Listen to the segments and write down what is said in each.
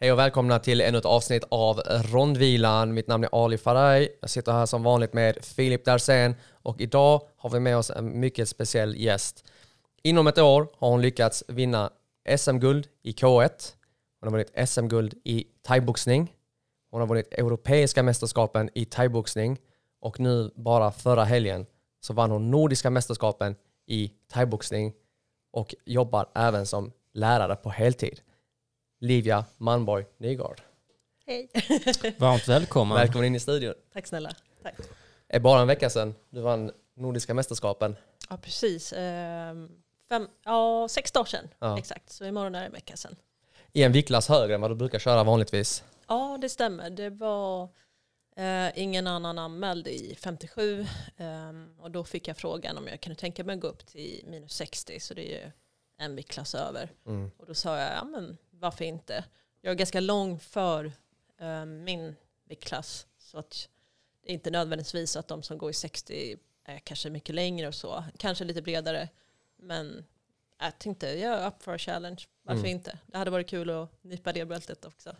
Hej och välkomna till ännu ett avsnitt av Rondvilan. Mitt namn är Ali Faraj. Jag sitter här som vanligt med Filip Darsen och idag har vi med oss en mycket speciell gäst. Inom ett år har hon lyckats vinna SM-guld i K1. Hon har vunnit SM-guld i thaiboxning. Hon har vunnit Europeiska mästerskapen i thaiboxning och nu bara förra helgen så vann hon Nordiska mästerskapen i thaiboxning och jobbar även som lärare på heltid. Livia Manborg Nygård. Hej. Varmt välkommen. Välkommen in i studion. Tack snälla. Tack. Det är bara en vecka sedan du vann Nordiska mästerskapen. Ja, precis. Ehm, fem, ja, sex dagar sedan. Ja. Exakt. Så imorgon är det en vecka sedan. I en viktklass högre än vad du brukar köra vanligtvis. Ja, det stämmer. Det var eh, ingen annan anmäld i 57 ehm, och då fick jag frågan om jag kunde tänka mig att gå upp till minus 60 så det är ju en viktklass över. Mm. Och då sa jag, ja men varför inte? Jag är ganska lång för eh, min viktklass så att det är inte nödvändigtvis att de som går i 60 är kanske mycket längre och så. Kanske lite bredare. Men jag tänkte, jag är up for a challenge. Varför Mm. inte? Det hade varit kul att nypa det bältet också.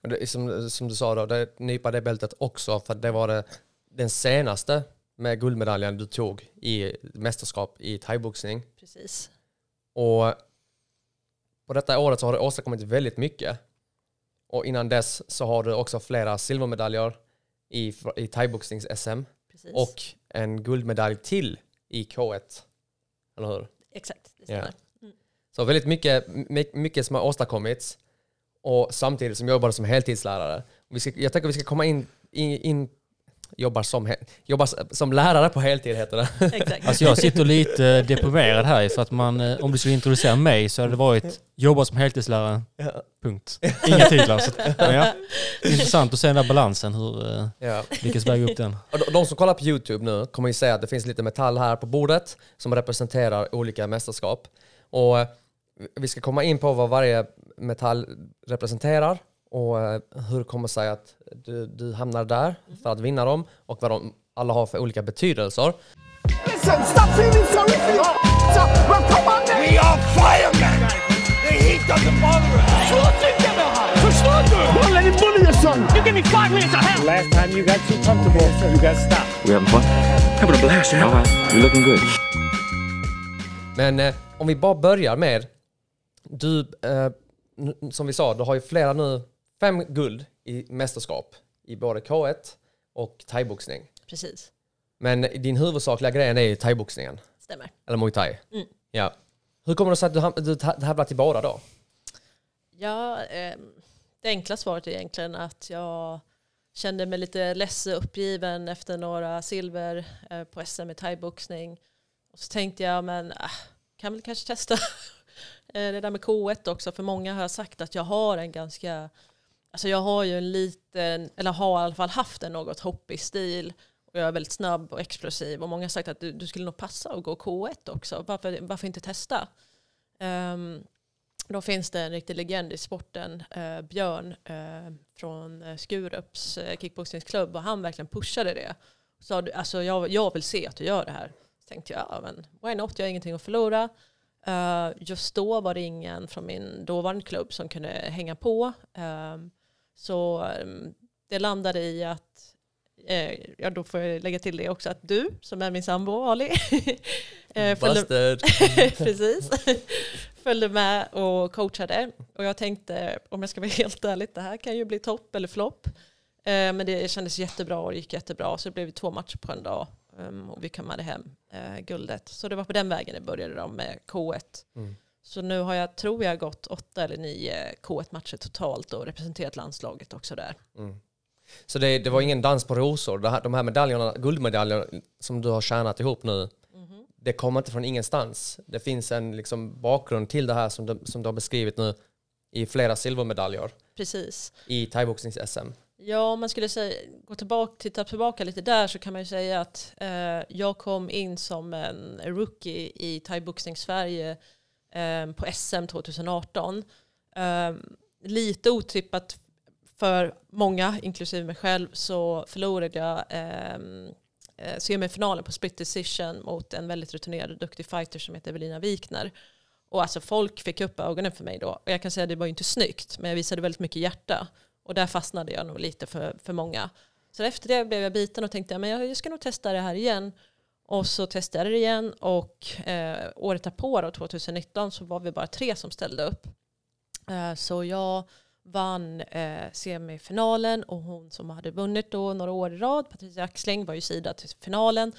Det som, som du sa då, det nypa det bältet också för det var det, den senaste med guldmedaljen du tog i mästerskap i thaiboxning. Precis. Och på detta året så har du åstadkommit väldigt mycket. Och innan dess så har du också flera silvermedaljer i, i thaiboxnings-SM och en guldmedalj till i K1. Eller hur? Exakt, det Ja. stämmer. Så väldigt mycket, my- mycket som har åstadkommits och samtidigt som jag jobbar som heltidslärare. Vi ska, jag tänker vi ska komma in, in, in jobbar, som, jobbar som lärare på heltid heter det. Exakt. Alltså jag sitter lite deprimerad här för att man, eh, om du skulle introducera mig så hade det varit jobba som heltidslärare, punkt. Inga titlar. Så, ja, det är intressant att se den där balansen, hur eh, Ja. lyckas väga upp den. Och de- som kollar på YouTube nu kommer ju se att det finns lite metall här på bordet som representerar olika mästerskap. Och eh, vi ska komma in på vad varje metall representerar och eh, hur det kommer sig att du, du hamnar där för att vinna dem och vad de alla har för olika betydelser. Listen, stop feeling sorry for your Well, come on then. We are firemen! The heat doesn't bother us! Förstår du? Don't let him bully your son. You give me five minutes of hell. Last time you got too comfortable, you got stopped. We having fun? Having a blast, yeah. All right. You're looking good. Men eh, om vi bara börjar med, du, eh, som vi sa, du har ju flera nu, fem guld i mästerskap i både K1 och thaiboxning. Precis, Men din huvudsakliga grej är ju thaiboxningen, stämmer. eller muay thai. Mm. Ja. Hur kommer det sig att du, tävlar till båda då? Ja, ehm, det enkla svaret är egentligen att jag kände mig lite ledsen uppgiven efter några silver eh, på SM i thaiboxning. Och så tänkte jag, men äh, kan väl kanske testa eh, det där med K1 också. För många har sagt att jag har en ganska, alltså jag har ju en liten, eller har i alla fall haft en något hoppig stil. Och jag är väldigt snabb och explosiv. Och många har sagt att du, du skulle nog passa att gå K1 också. Varför, varför inte testa? Um, då finns det en riktig legend i sporten, eh, Björn eh, från eh, Skurups eh, kickboxningsklubb och han verkligen pushade det. Sa, alltså, jag, jag vill se att du gör det här. Så tänkte jag, ja, men why not, jag har ingenting att förlora. Uh, just då var det ingen från min dåvarande klubb som kunde hänga på. Ehm, så ehm, det landade i att, eh, ja då får jag lägga till det också, att du som är min sambo Ali, eh, följde! Precis. Följde med och coachade. Och jag tänkte, om jag ska vara helt ärlig, det här kan ju bli topp eller flopp. Eh, men det kändes jättebra och det gick jättebra. Så det blev två matcher på en dag. Um, och vi kammade hem eh, guldet. Så det var på den vägen det började då med K1. Mm. Så nu har jag, tror jag, gått åtta eller nio K1-matcher totalt och representerat landslaget också där. Mm. Så det, det var ingen dans på rosor. Det här, de här medaljerna, guldmedaljerna som du har tjänat ihop nu, Mhm. det kommer inte från ingenstans. Det finns en liksom, bakgrund till det här som du, som du har beskrivit nu i flera silvermedaljer Precis. i thaiboxnings-SM. Ja, om man skulle säga, gå tillbaka, titta tillbaka lite där så kan man ju säga att eh, jag kom in som en rookie i thaiboxning Sverige eh, Ehm, på SM 2018. Eh, lite otippat för många, inklusive mig själv, så förlorade jag ehm, eh, semifinalen på split decision mot en väldigt rutinerad och duktig fighter som heter Evelina Wikner. Och alltså folk fick upp ögonen för mig då. Och jag kan säga att det var ju inte snyggt, men jag visade väldigt mycket hjärta. Och där fastnade jag nog lite för, för många. Så efter det blev jag biten och tänkte att jag ska nog testa det här igen. Och så testade jag det igen och eh, året därpå, då, 2019, så var vi bara tre som ställde upp. Eh, så jag vann eh, semifinalen och hon som hade vunnit då några år i rad, Patricia Axling, var ju sida till finalen.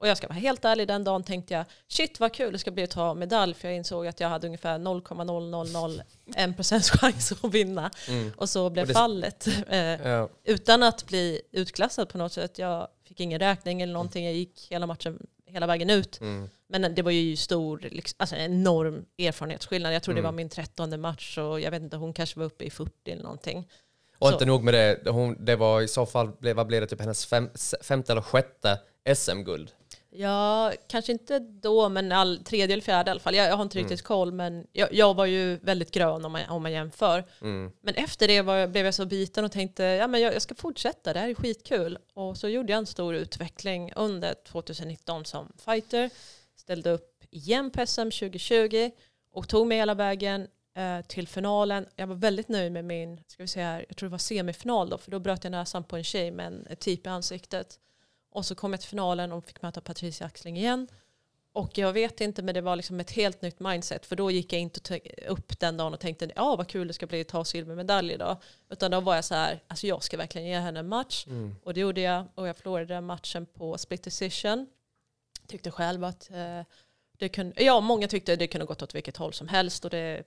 Och jag ska vara helt ärlig, den dagen tänkte jag shit vad kul det ska bli att ta medalj för jag insåg att jag hade ungefär 0,0001 procents chans att vinna. Mm. Och så blev Och det- fallet. Eh, Ja. utan att bli utklassad på något sätt. Jag fick ingen räkning eller någonting, jag gick hela matchen hela vägen ut. Mm. Men det var ju stor, liksom, alltså en enorm erfarenhetsskillnad. Jag tror det Mm. var min trettonde match och jag vet inte, hon kanske var uppe i 40 eller någonting. Och Så- inte nog med det, hon, det var i så fall, vad blev det, typ hennes fem, femte eller sjätte SM-guld? Ja, kanske inte då, men all, tredje eller fjärde i alla fall. Jag, jag har inte Mm. riktigt koll, men jag, jag var ju väldigt grön om man, om man jämför. Mm. Men efter det var, blev jag så biten och tänkte ja, men jag, jag ska fortsätta, det här är skitkul. Och så gjorde jag en stor utveckling under 2019 som fighter. Ställde upp igen på SM 2020 och tog mig hela vägen eh, till finalen. Jag var väldigt nöjd med min, ska vi säga jag tror det var semifinal då, för då bröt jag näsan på en tjej med en typ i ansiktet. Och så kom jag till finalen och fick möta Patricia Axling igen. Och jag vet inte, men det var liksom ett helt nytt mindset. För då gick jag inte upp den dagen och tänkte ja vad kul det ska bli att ta silvermedalj idag. Utan då var jag så här, alltså jag ska verkligen ge henne en match. Mm. Och det gjorde jag. Och jag förlorade den matchen på split decision. Tyckte själv att eh, det kunde, ja många tyckte det kunde gått åt vilket håll som helst. Och det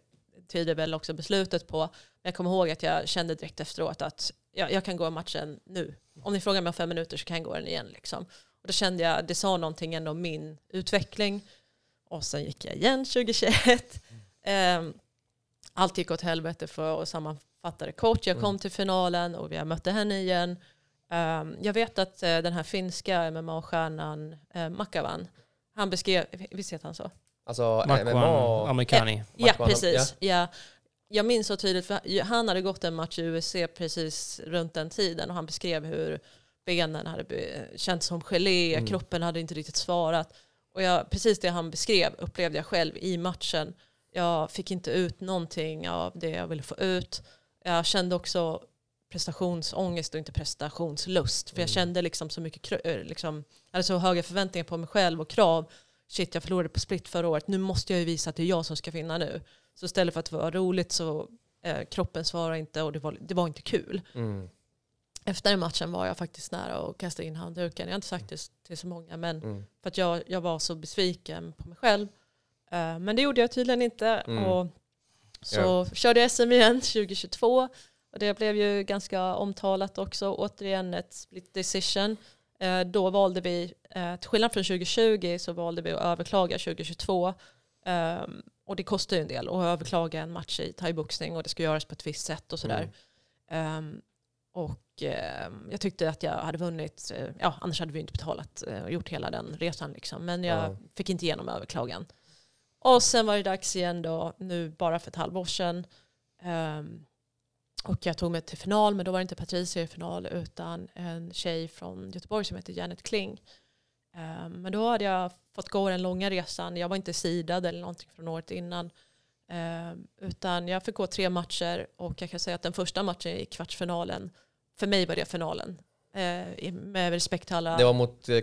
tyder väl också beslutet på. Men jag kommer ihåg att jag kände direkt efteråt att jag, jag kan gå matchen nu. Om ni frågar mig om fem minuter så kan jag gå den igen. Liksom. Och då kände jag, det sa någonting ändå om min utveckling. Och sen gick jag igen 2021. Ehm, allt gick åt helvete för att sammanfatta det kort. Jag kom till finalen och jag mötte henne igen. Ehm, jag vet att eh, den här finska MMA-stjärnan uh, Makavan, han beskrev, visst heter han så? Alltså Makwan MMA... Amerikani. Ja, Mark precis. Ja. Jag minns så tydligt, för han hade gått en match i UFC precis runt den tiden och han beskrev hur benen hade känts som gelé, Mm. kroppen hade inte riktigt svarat. Och jag, precis det han beskrev upplevde jag själv i matchen. Jag fick inte ut någonting av det jag ville få ut. Jag kände också prestationsångest och inte prestationslust. För jag kände liksom så mycket, eh, liksom, jag hade så höga förväntningar på mig själv och krav. Shit, jag förlorade på split förra året. Nu måste jag ju visa att det är jag som ska vinna nu. Så istället för att det var roligt så eh, kroppen svarade inte och det var, det var inte kul. Mm. Efter matchen var jag faktiskt nära att kasta in handduken. Jag har inte sagt det till så många men Mm. för att jag, jag var så besviken på mig själv. Eh, men det gjorde jag tydligen inte. Mm. Och så Ja. körde jag SM igen 2022. Och det blev ju ganska omtalat också. Återigen ett split decision. Eh, då valde vi, eh, till skillnad från 2020 så valde vi att överklaga 2022. Ehm, och det kostar ju en del att överklaga en match i thaiboxning och det ska göras på ett visst sätt och sådär. Ehm, och ehm, jag tyckte att jag hade vunnit, eh, ja annars hade vi inte betalat eh, och gjort hela den resan liksom. Men jag Ja. fick inte igenom överklagan. Och sen var det dags igen då, nu bara för ett halvår sedan. Ehm, och jag tog mig till final, men då var det inte Patricia i final utan en tjej från Göteborg som heter Janet Kling. Ehm, men då hade jag fått gå den långa resan. Jag var inte sidad eller någonting från året innan. Ehm, utan jag fick gå tre matcher och jag kan säga att den första matchen i kvartsfinalen, för mig var det finalen. Eh, i- med respekt till alla Det var mot eh,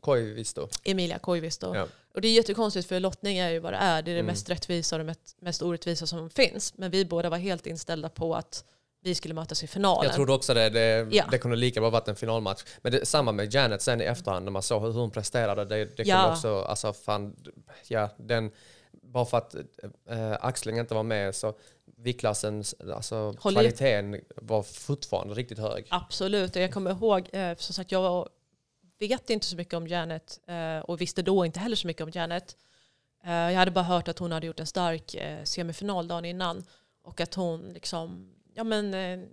Koivisto. Emilia Koivisto. Ja. Och det är jättekonstigt för lottning är ju vad det är. Det är det Mm. mest rättvisa och det mest, mest orättvisa som finns. Men vi båda var helt inställda på att vi skulle mötas i finalen. Jag trodde också det. Det, Ja. det kunde lika bra varit en finalmatch. Men det, samma med Janet sen i efterhand när man såg hur hon presterade. Det, det kunde Ja. också, alltså fan, ja, den, bara för att äh, Axling inte var med så viktklassens, alltså Håller kvaliteten var fortfarande riktigt hög. Absolut, och jag kommer ihåg, eh, som sagt jag vet inte så mycket om Janet eh, och visste då inte heller så mycket om Janet. Eh, jag hade bara hört att hon hade gjort en stark eh, semifinal dagen innan och att hon liksom, ja men, eh,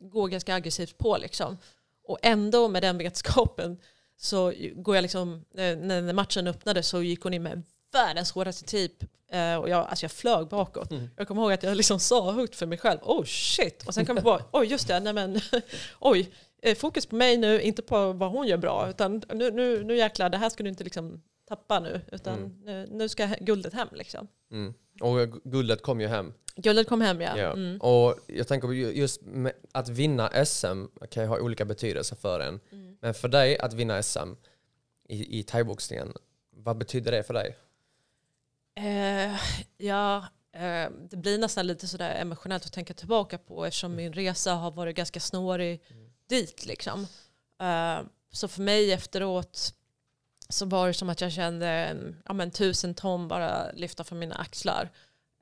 går ganska aggressivt på liksom. Och ändå med den vetskapen så går jag liksom, eh, när matchen öppnade så gick hon in med världens hårdaste typ eh, och jag, alltså jag flög bakåt. Jag kommer ihåg att jag liksom sa högt för mig själv, oh shit, och sen kom jag på, oj just det, nej men, oj, fokus på mig nu, inte på vad hon gör bra, utan nu, nu, nu jäklar, det här ska du inte liksom tappa nu, utan Mm. nu, nu ska guldet hem liksom. Mm. Och gu- guldet kom ju hem. Guldet kom hem ja. Ja. Mm. Och jag tänker på just att vinna SM kan ju ha olika betydelser för en. Mm. Men för dig att vinna SM i, i thaiboxningen, vad betyder det för dig? Eh, ja, eh, det blir nästan lite sådär emotionellt att tänka tillbaka på eftersom min resa har varit ganska snårig dit. Liksom. Eh, så för mig efteråt så var det som att jag kände ja, men, tusen ton bara lyfta från mina axlar.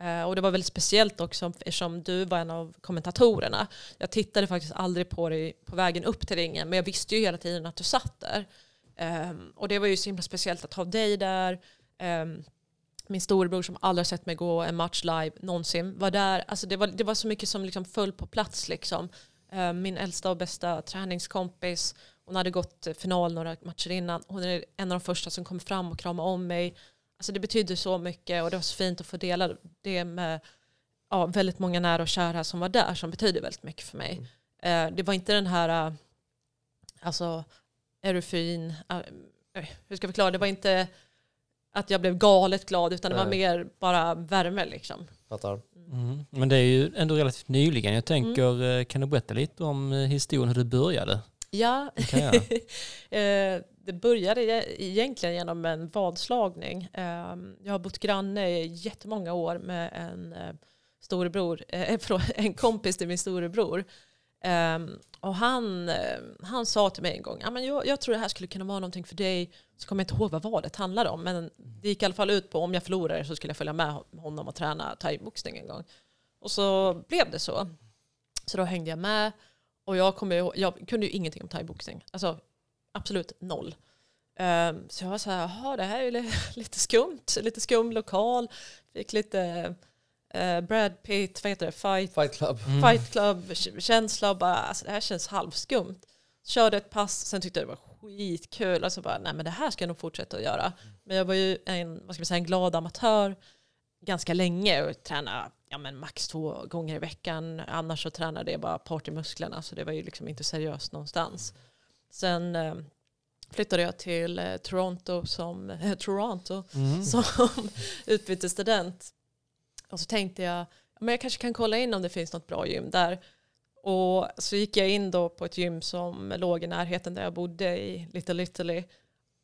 Eh, och det var väldigt speciellt också eftersom du var en av kommentatorerna. Jag tittade faktiskt aldrig på dig på vägen upp till ringen men jag visste ju hela tiden att du satt där. Eh, och det var ju så himla speciellt att ha dig där. Eh, min storebror som aldrig har sett mig gå en match live någonsin var där. Alltså det, var, det var så mycket som liksom föll på plats. Liksom. Eh, min äldsta och bästa träningskompis, hon hade gått final några matcher innan. Hon är en av de första som kom fram och kramade om mig. Alltså det betydde så mycket och det var så fint att få dela det med ja, väldigt många nära och kära som var där som betyder väldigt mycket för mig. Eh, det var inte den här, eh, alltså, är du fin? Eh, hur ska jag förklara? Det var inte att jag blev galet glad utan det var Nej. mer bara värme liksom. Fattar? Mm. Men det är ju ändå relativt nyligen. Jag tänker, eh, kan du berätta lite om historien hur du började? Ja, Det. Eh, började e- egentligen genom en vadslagning. Eh, Jag har bott granne i jättemånga år med en eh, storebror, eh, en kompis till min storebror. Um, och han, han sa till mig en gång, men jag, jag tror det här skulle kunna vara någonting för dig. Så kommer jag inte ihåg vad vadet handlade om, men det gick i alla fall ut på om jag förlorade så skulle jag följa med honom och träna thaiboxning en gång. Och så blev det så. Så då hängde jag med. Och jag, kommer ihåg, jag kunde ju ingenting om thaiboxning. Alltså absolut noll. Ehm, så jag var så här, jaha det här är ju li- lite skumt, lite skum lokal. Fick lite eh, Brad Pitt, vad heter det, Fight, Fight Club. fight Club-känsla och bara, alltså det här känns halvskumt. Körde ett pass, sen tyckte jag det var skitkul. Alltså bara, nej men det här ska jag nog fortsätta att göra. Men jag var ju en, vad ska man säga, en glad amatör ganska länge och tränade ja, men max två gånger i veckan. Annars så tränade jag bara partymusklerna så det var ju liksom inte seriöst någonstans. Sen eh, flyttade jag till eh, Toronto som, eh, Toronto Mm. som utbytesstudent. Och så tänkte jag, ja, men jag kanske kan kolla in om det finns något bra gym där. Och så gick jag in då på ett gym som låg i närheten där jag bodde i Little Italy.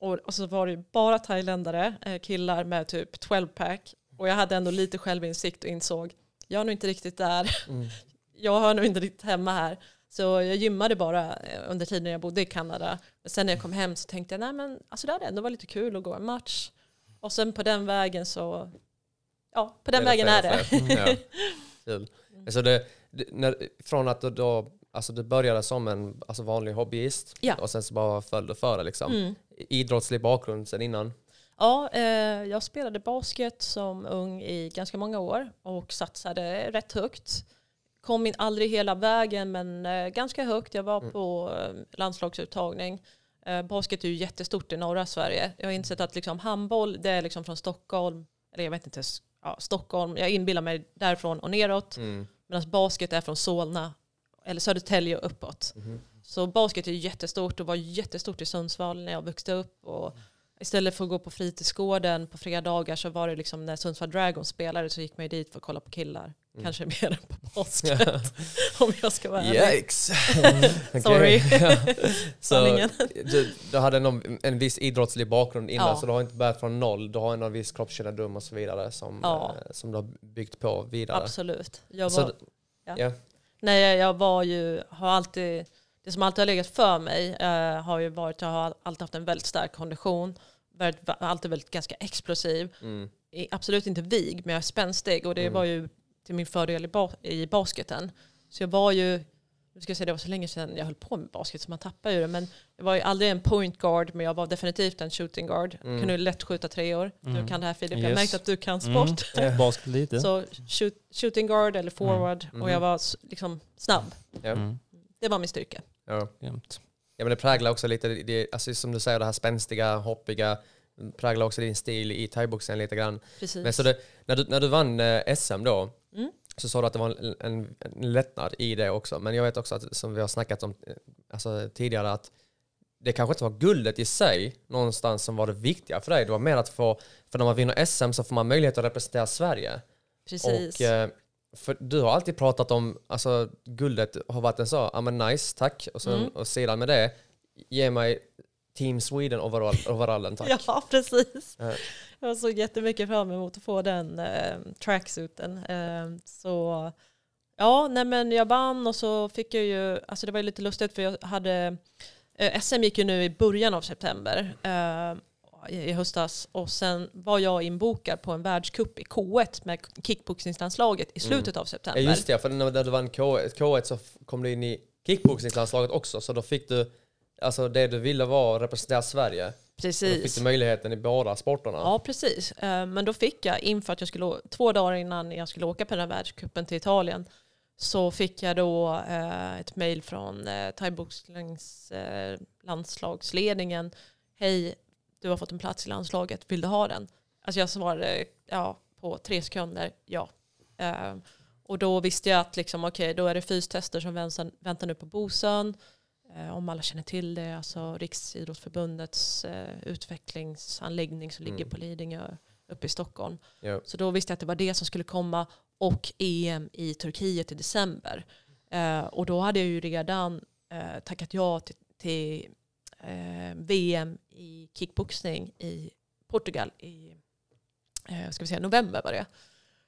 Och, och så var det bara thailändare, eh, killar med typ 12-pack. Och jag hade ändå lite självinsikt och insåg, jag är nog inte riktigt där. jag hör nog inte riktigt hemma här. Så jag gymmade bara eh, under tiden jag bodde i Kanada. Men sen när jag kom hem så tänkte jag, nej men alltså det hade ändå varit lite kul att gå en match. Och sen på den vägen så, ja på den vägen är det. Ja. När, från att du då, alltså du började som en alltså vanlig hobbyist Ja. och sen så bara föll du för det liksom. Mm. Idrottslig bakgrund sen innan. Ja, eh, jag spelade basket som ung i ganska många år och satsade rätt högt. Kom in aldrig hela vägen men eh, ganska högt. Jag var på eh, landslagsuttagning. Eh, basket är ju jättestort i norra Sverige. Jag har insett att liksom, handboll det är liksom från Stockholm, eller jag vet inte, ja, Stockholm, jag inbillar mig därifrån och neråt. Mm. Medan basket är från Solna eller Södertälje och uppåt. Så basket är jättestort och var jättestort i Sundsvall när jag växte upp. Och istället för att gå på fritidsgården på fredagar så var det liksom när Sundsvall Dragons spelade så gick man ju dit för att kolla på killar. Kanske mer än på basket. om jag ska vara ärlig. Yikes! Sorry. Så du, du hade någon, en viss idrottslig bakgrund innan Ja. så du har inte börjat från noll. Du har en viss kroppskännedom och så vidare som, Ja. eh, som du har byggt på vidare. Absolut. Jag Så var, d- ja. ja. Nej, jag var ju, har alltid, det som alltid har legat för mig eh, har ju varit, jag har alltid haft en väldigt stark kondition. Varit va- alltid väldigt ganska explosiv. Mm. I- Absolut inte vig, men jag är spänstig och det var ju till min fördel i, ba i basketen. Så jag var ju, nu ska jag säga det var så länge sedan jag höll på med basket så man tappar ju det, men jag var ju aldrig en point guard, men jag var definitivt en shooting guard. Kunde ju lätt skjuta treor. Du kan det här Filip, jag har Yes. märkt att du kan sport. Mm. Basket lite. Så shoot, shooting guard eller forward och jag var s- liksom snabb. Mm. Det var min styrka. Ja. Jämt. ja, men det präglar också lite, det- alltså som du säger, det här spänstiga, hoppiga, präglar också din stil i thaiboxningen lite grann. Precis. Men så det, när, du, när du vann eh, SM då, Mm. så sa du att det var en, en, en lättnad i det också. Men jag vet också att, som vi har snackat om eh, alltså, tidigare, att det kanske inte var guldet i sig någonstans som var det viktiga för dig. Det var mer att få, för när man vinner SM så får man möjlighet att representera Sverige. Precis. Och, eh, för du har alltid pratat om, alltså guldet har varit en så, ja men nice, tack. Och, sen, Mm. och sedan med det, ge mig Team Sweden overall, overallen tack. Ja, precis. Ja. Jag såg jättemycket fram emot att få den eh, tracksuiten. Eh, så ja, nej men jag vann och så fick jag ju, alltså det var ju lite lustigt för jag hade, eh, SM gick ju nu i början av september eh, i, höstas och sen var jag inbokad på en världscup i K1 med kickboxningslandslaget i slutet av Ja september. just det, för när du vann K1, K1 så kom du in i kickboxningslandslaget också, så då fick du, alltså det du ville var att representera Sverige. Då fick Precis. du möjligheten i båda sporterna. Ja, precis. Eh, Men då fick jag inför att jag skulle, två dagar innan jag skulle åka på den här världscupen till Italien, så fick jag då eh, ett mejl från eh, thaiboxnings eh, landslagsledningen. Hej, du har fått en plats i landslaget, vill du ha den? Alltså jag svarade ja, på tre sekunder, ja. Eh, och då visste jag att liksom, okej, då är det fystester som väntar, väntar nu på Bosön. Eh, om alla känner till det, alltså Riksidrottsförbundets eh, utvecklingsanläggning som ligger Mm. på Lidingö uppe i Stockholm. Ja. Så då visste jag att det var det som skulle komma och EM i Turkiet i december. Eh, och då hade jag ju redan eh, tackat ja till, till eh, VM i kickboxning i Portugal i eh, ska vi säga, november var det.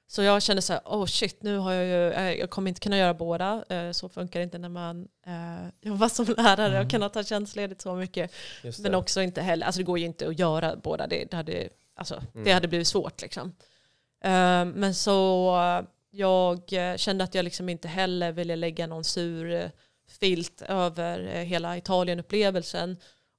Så jag kände så här, oh shit, nu har jag ju, eh, jag kommer inte kunna göra båda. Eh, så funkar det inte när man eh, jobbar som lärare och kan ta tjänstledigt så mycket. Men också inte heller, alltså det går ju inte att göra båda, det, det, hade, alltså, det hade blivit svårt liksom. Eh, men så jag kände att jag liksom inte heller ville lägga någon sur filt över hela Italienupplevelsen.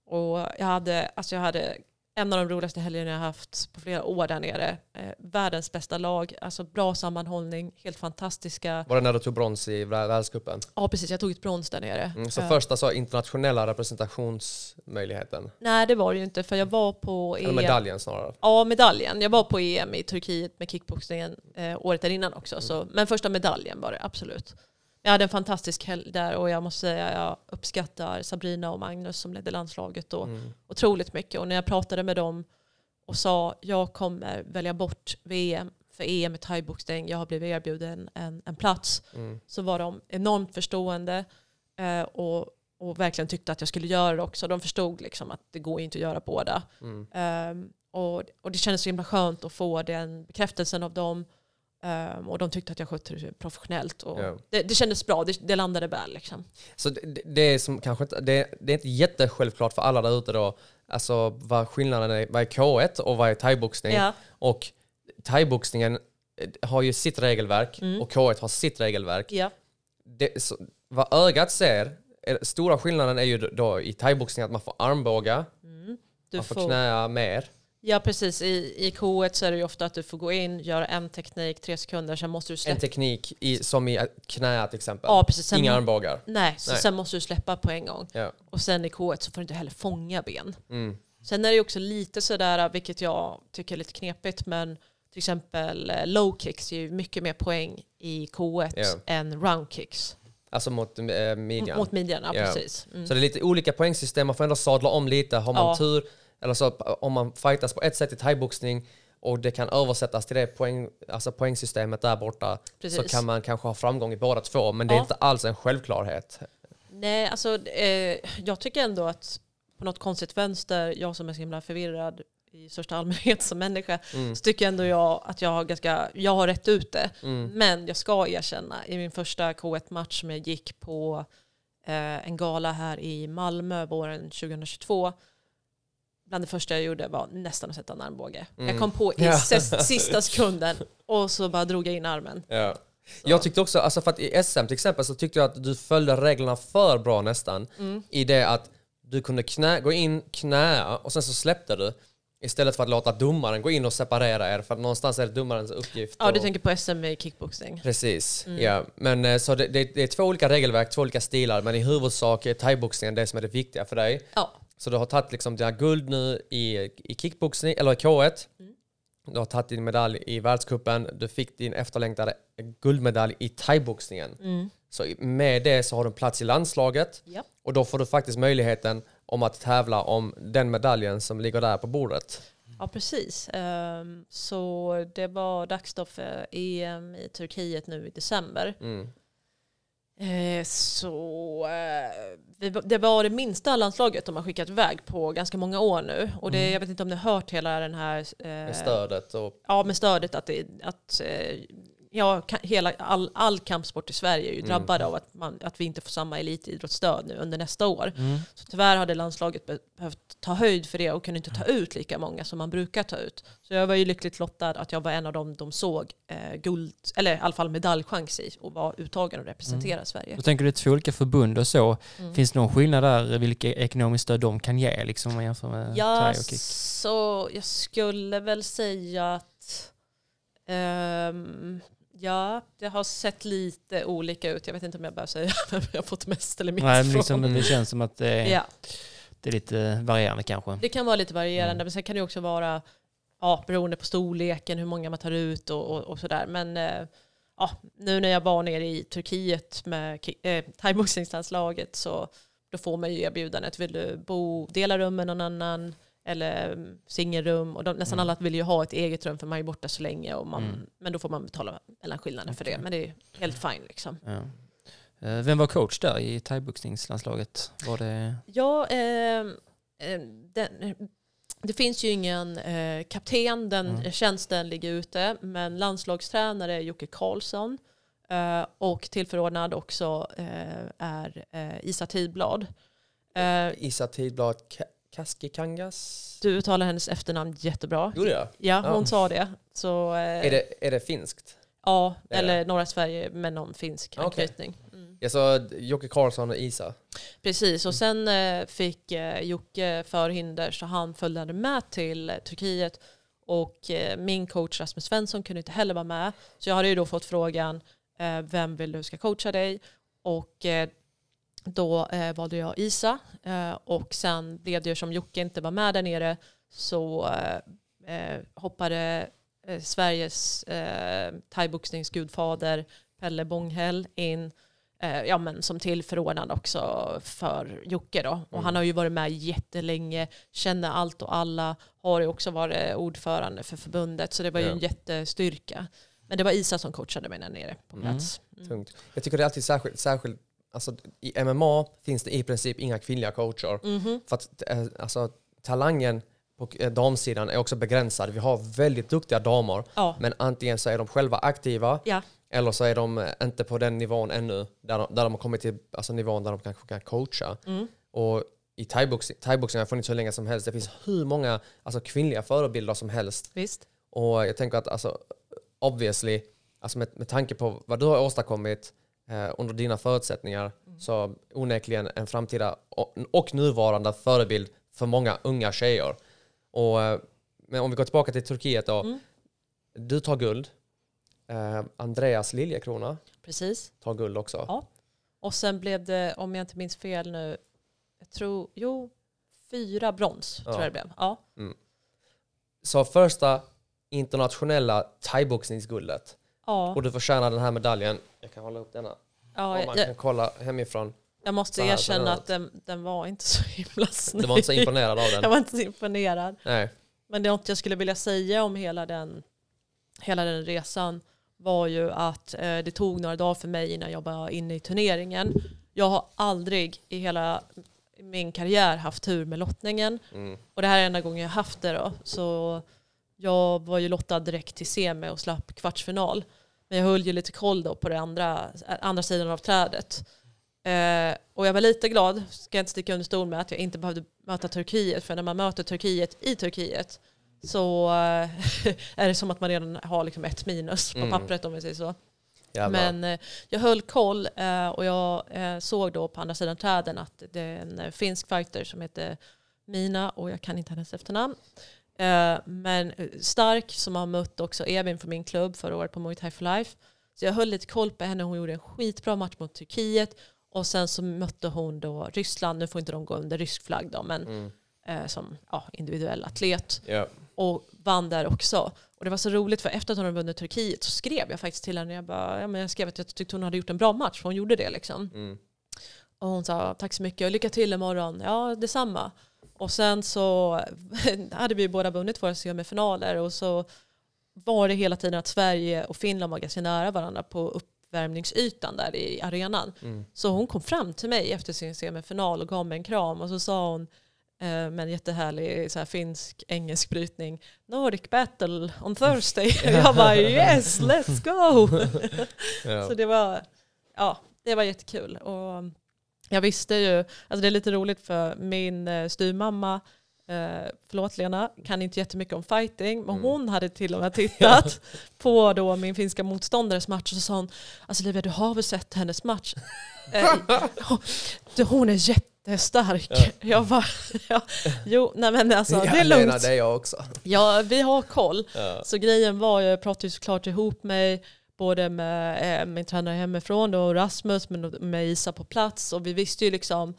Och jag hade, alltså jag hade en av de roligaste helgerna jag haft på flera år där nere. Eh, världens bästa lag, alltså bra sammanhållning, helt fantastiska. Var det när du tog brons i vär- världscupen? Ja precis, jag tog ett brons där nere. Mm, så Eh, första så internationella representationsmöjligheten. Nej det var det ju inte för jag var på Eller EM. medaljen snarare. Ja, medaljen. Jag var på EM i Turkiet med kickboxningen eh, året innan också. Så, men första medaljen var det, absolut. Jag hade en fantastisk helg där och jag måste säga jag uppskattar Sabrina och Magnus som ledde landslaget då Mm. otroligt mycket. Och när jag pratade med dem och sa jag kommer välja bort VM för EM i thaiboxning, jag har blivit erbjuden en, en plats, Mm. så var de enormt förstående eh, och, och verkligen tyckte att jag skulle göra det också. De förstod liksom att det går inte att göra båda. Mm. Ehm, och, och det kändes så himla skönt att få den bekräftelsen av dem. Ehm, och de tyckte att jag skötte det professionellt. Och Ja. det, det kändes bra, det, det landade väl. Liksom. Så det, det- är som kanske inte, det, det är inte jättesjälvklart för alla där ute då, alltså vad skillnaden är, vad är K1 och vad är thaiboxning? Ja. Och thaiboxningen eh, har ju sitt regelverk Mm. och K1 har sitt regelverk. Ja. Det, så, vad ögat ser, är, stora skillnaden är ju då i thaiboxning att man får armbåga, Du man får, får, knäa mer. Ja precis, I, i K1 så är det ju ofta att du får gå in, göra en teknik, tre sekunder, sen måste du En släppa. teknik i, som i knä till exempel. Ja, precis. Sen, Inga armbågar. Nej, så Nej. sen måste du släppa på en gång. Ja. Och sen i K1 så får du inte heller fånga ben. Mm. Sen är det ju också lite sådär, vilket jag tycker är lite knepigt, men till exempel eh, low kicks ger ju mycket mer poäng i K1 Ja. än round kicks. Alltså mot äh, midjan. Mot midjan, ja, Ja. precis. Mm. Så det är lite olika poängsystem, man får ändå sadla om lite. Har man Ja. tur, eller så om man fightas på ett sätt i thaiboxning och det kan översättas till det poäng, alltså poängsystemet där borta så Precis. kan man kanske ha framgång i båda två. Men det är Ja. inte alls en självklarhet. Nej, alltså eh, jag tycker ändå att på något konstigt vänster, jag som är så himla förvirrad i största allmänhet som människa, Mm. så tycker ändå jag att jag har, ganska, jag har rätt ut det. Men jag ska erkänna, i min första K1-match som jag gick på eh, en gala här i Malmö våren 2022, bland det första jag gjorde var nästan att sätta en armbåge. Jag kom på i Ja. sista sekunden och så bara drog jag in armen. Ja. Jag tyckte också, alltså för att i SM till exempel så tyckte jag att du följde reglerna för bra nästan. Mm. I det att du kunde knä, gå in, knäa och sen så släppte du. Istället för att låta domaren gå in och separera er, för någonstans är det domarens uppgift. Ja, du och- tänker på SM i kickboxing. Precis, Mm. ja. Men eh, så det, det, det är två olika regelverk, två olika stilar, men i huvudsak är thaiboxningen det som är det viktiga för dig. Ja, Så du har tagit liksom dina guld nu i, i kickboxning, eller i K1. Mm. Du har tagit din medalj i världscupen, du fick din efterlängtade guldmedalj i thaiboxningen. Mm. Så med det så har du en plats i landslaget ja. och då får du faktiskt möjligheten om att tävla om den medaljen som ligger där på bordet. Ja, precis. Ehm, så det var dags då för EM i Turkiet nu i december. Mm. Eh, så eh, det var det minsta landslaget de har skickat iväg på ganska många år nu. Och det, jag vet inte om ni har hört hela den här... eh, Med stödet och Ja, med stödet att, det, att ja, hela, all, all kampsport i Sverige är ju drabbad av att, man, att vi inte får samma elitidrottsstöd nu under nästa år. Så tyvärr hade landslaget be- behövt ta höjd för det och kunde inte ta ut lika många som man brukar ta ut. Så jag var ju lyckligt lottad att jag var en av dem de såg eh, guld, eller i alla fall medaljchans i och var uttagen och representera Sverige. Jag tänker är två olika förbund och så. Finns det någon skillnad där vilka ekonomiskt stöd de kan ge liksom om man jämför med Ja, thai och kick? så jag skulle väl säga att ehm, ja, det har sett lite olika ut. Jag vet inte om jag behöver säga vem jag har fått mest eller minst Nej, men från. liksom, det känns som att det är, Ja, det är lite varierande kanske. det kan vara lite varierande, Mm. men sen kan det också vara ja, beroende på storleken, hur många man tar ut och, och, och sådär. Men eh, ja, nu när jag var nere i Turkiet med eh, thaiboxningslandslaget så då får man ju erbjudandet, vill du bo, dela rum med någon annan eller mm, singelrum? Och de, nästan alla vill ju ha ett eget rum för man är borta så länge. Och man, Mm. Men då får man betala mellanskillnaden för det. Men det är helt fine liksom. Ja. Eh, Vem var coach där i thaiboxningslandslaget? Var det... Ja, eh, eh, den, det finns ju ingen eh, kapten, den Mm. tjänsten ligger ute, men landslagstränare är Jocke Karlsson eh, och tillförordnad också eh, är Isa Tidblad. Isa Tidblad Kaskikangas. du uttalar hennes efternamn jättebra. Gjorde jag? Ja, hon Ja. sa det. Så, eh, Är det, är det finskt? Ja, eller norra Sverige med någon finsk anknytning. Mm. Jag sa Jocke Karlsson och Isa. Precis, och sen eh, fick eh, Jocke förhinder så han följde med till eh, Turkiet och eh, min coach Rasmus Svensson kunde inte heller vara med. Så jag hade ju då fått frågan eh, vem vill du ska coacha dig? Och eh, då eh, valde jag Isa eh, och sen blev det ju som Jocke inte var med där nere så eh, eh, hoppade eh, Sveriges eh, thaiboxningsgudfader Pelle Bånghäll in eh, ja, men som tillförordnad också för Jocke. Då. Och han har ju varit med jättelänge, känner allt och alla, har ju också varit ordförande för förbundet, så det var ju Ja. en jättestyrka. Men det var Isa som coachade mig där nere på plats. Mm. Tungt. Jag tycker det är alltid särskilt, särskilt alltså, i MMA finns det i princip inga kvinnliga coacher. Mhm. För att eh, alltså, talangen på eh, damsidan är också begränsad. Vi har väldigt duktiga damer, Ja. men antingen så är de själva aktiva Ja. eller så är de eh, inte på den nivån ännu, där de, där de har kommit till alltså, nivån där de kanske kan coacha. Mm. Och i thaiboxning thaiboxning har funnits hur länge som helst. Det finns hur många alltså, kvinnliga förebilder som helst. Visst. Och jag tänker att alltså, obviously, alltså med, med tanke på vad du har åstadkommit eh, under dina förutsättningar, så onekligen en framtida och, och nuvarande förebild för många unga tjejer. Och, eh, men om vi går tillbaka till Turkiet då. Mm. Du tar guld. Eh, Andreas Liljekrona Precis. tar guld också. Ja. Och sen blev det, om jag inte minns fel nu, jag tror, jo, fyra brons Ja. tror jag det blev. Ja. Så första internationella thaiboxningsguldet. Ja. Och du förtjänar den här medaljen. Jag kan hålla upp denna. Ja, Om man jag, kan kolla hemifrån. jag måste här, erkänna att den, den var inte så himla snygg. Du var inte så imponerad av Jag den. var inte så imponerad. Nej. Men det jag skulle vilja säga om hela den, hela den resan var ju att eh, det tog några dagar för mig innan jag var inne i turneringen. Jag har aldrig i hela min karriär haft tur med lottningen. Mm. Och det här är enda gången jag haft det då. Så jag var ju lottad direkt till semi och slapp kvartsfinal. Men jag höll ju lite koll då på den andra, andra sidan av trädet. Eh, och jag var lite glad, ska jag inte sticka under stol med, att jag inte behövde möta Turkiet. För när man möter Turkiet i Turkiet så eh, är det som att man redan har liksom ett minus på Mm. pappret om vi säger så. Jävlar. Men eh, jag höll koll eh, och jag eh, såg då på andra sidan träden att det är en finsk fighter som heter Mina och jag kan inte hennes efternamn. Eh, men stark som har mött också Evin från min klubb förra året på Muay Thai for Life. Så jag höll lite koll på henne. Hon gjorde en skitbra match mot Turkiet och sen så mötte hon då Ryssland. Nu får inte de gå under rysk flagg då, men Mm. eh, som ja, individuell atlet Ja. och vann där också. Och det var så roligt för efter att hon hade vunnit Turkiet så skrev jag faktiskt till henne. Jag, bara, ja, men jag skrev att jag tyckte hon hade gjort en bra match för hon gjorde det liksom. Mm. Och hon sa tack så mycket och lycka till imorgon. Ja, detsamma. Och sen så hade vi båda vunnit våra semifinaler och så var det hela tiden att Sverige och Finland var ganska nära varandra på uppvärmningsytan där i arenan. Mm. Så hon kom fram till mig efter sin semifinal och gav mig en kram och så sa hon eh, med en jättehärlig så här, finsk engelsk brytning Nordic battle on Thursday. jag bara yes, let's go! Ja. Så det var, ja, det var jättekul. Och jag visste ju, alltså det är lite roligt för min eh, styvmamma, eh, förlåt Lena, kan inte jättemycket om fighting, men Mm. hon hade till och med tittat på då min finska motståndares match och så sa hon, alltså Livia du har väl sett hennes match? Eh, hon- är jättestark. Jag bara, ja, jo, nej men alltså Ja, det är Lena, lugnt. det är jag också. Ja, vi har koll. Ja. Så grejen var, jag pratade ju såklart ihop mig både med eh, min tränare hemifrån då, Rasmus, men med Isa på plats och vi visste ju liksom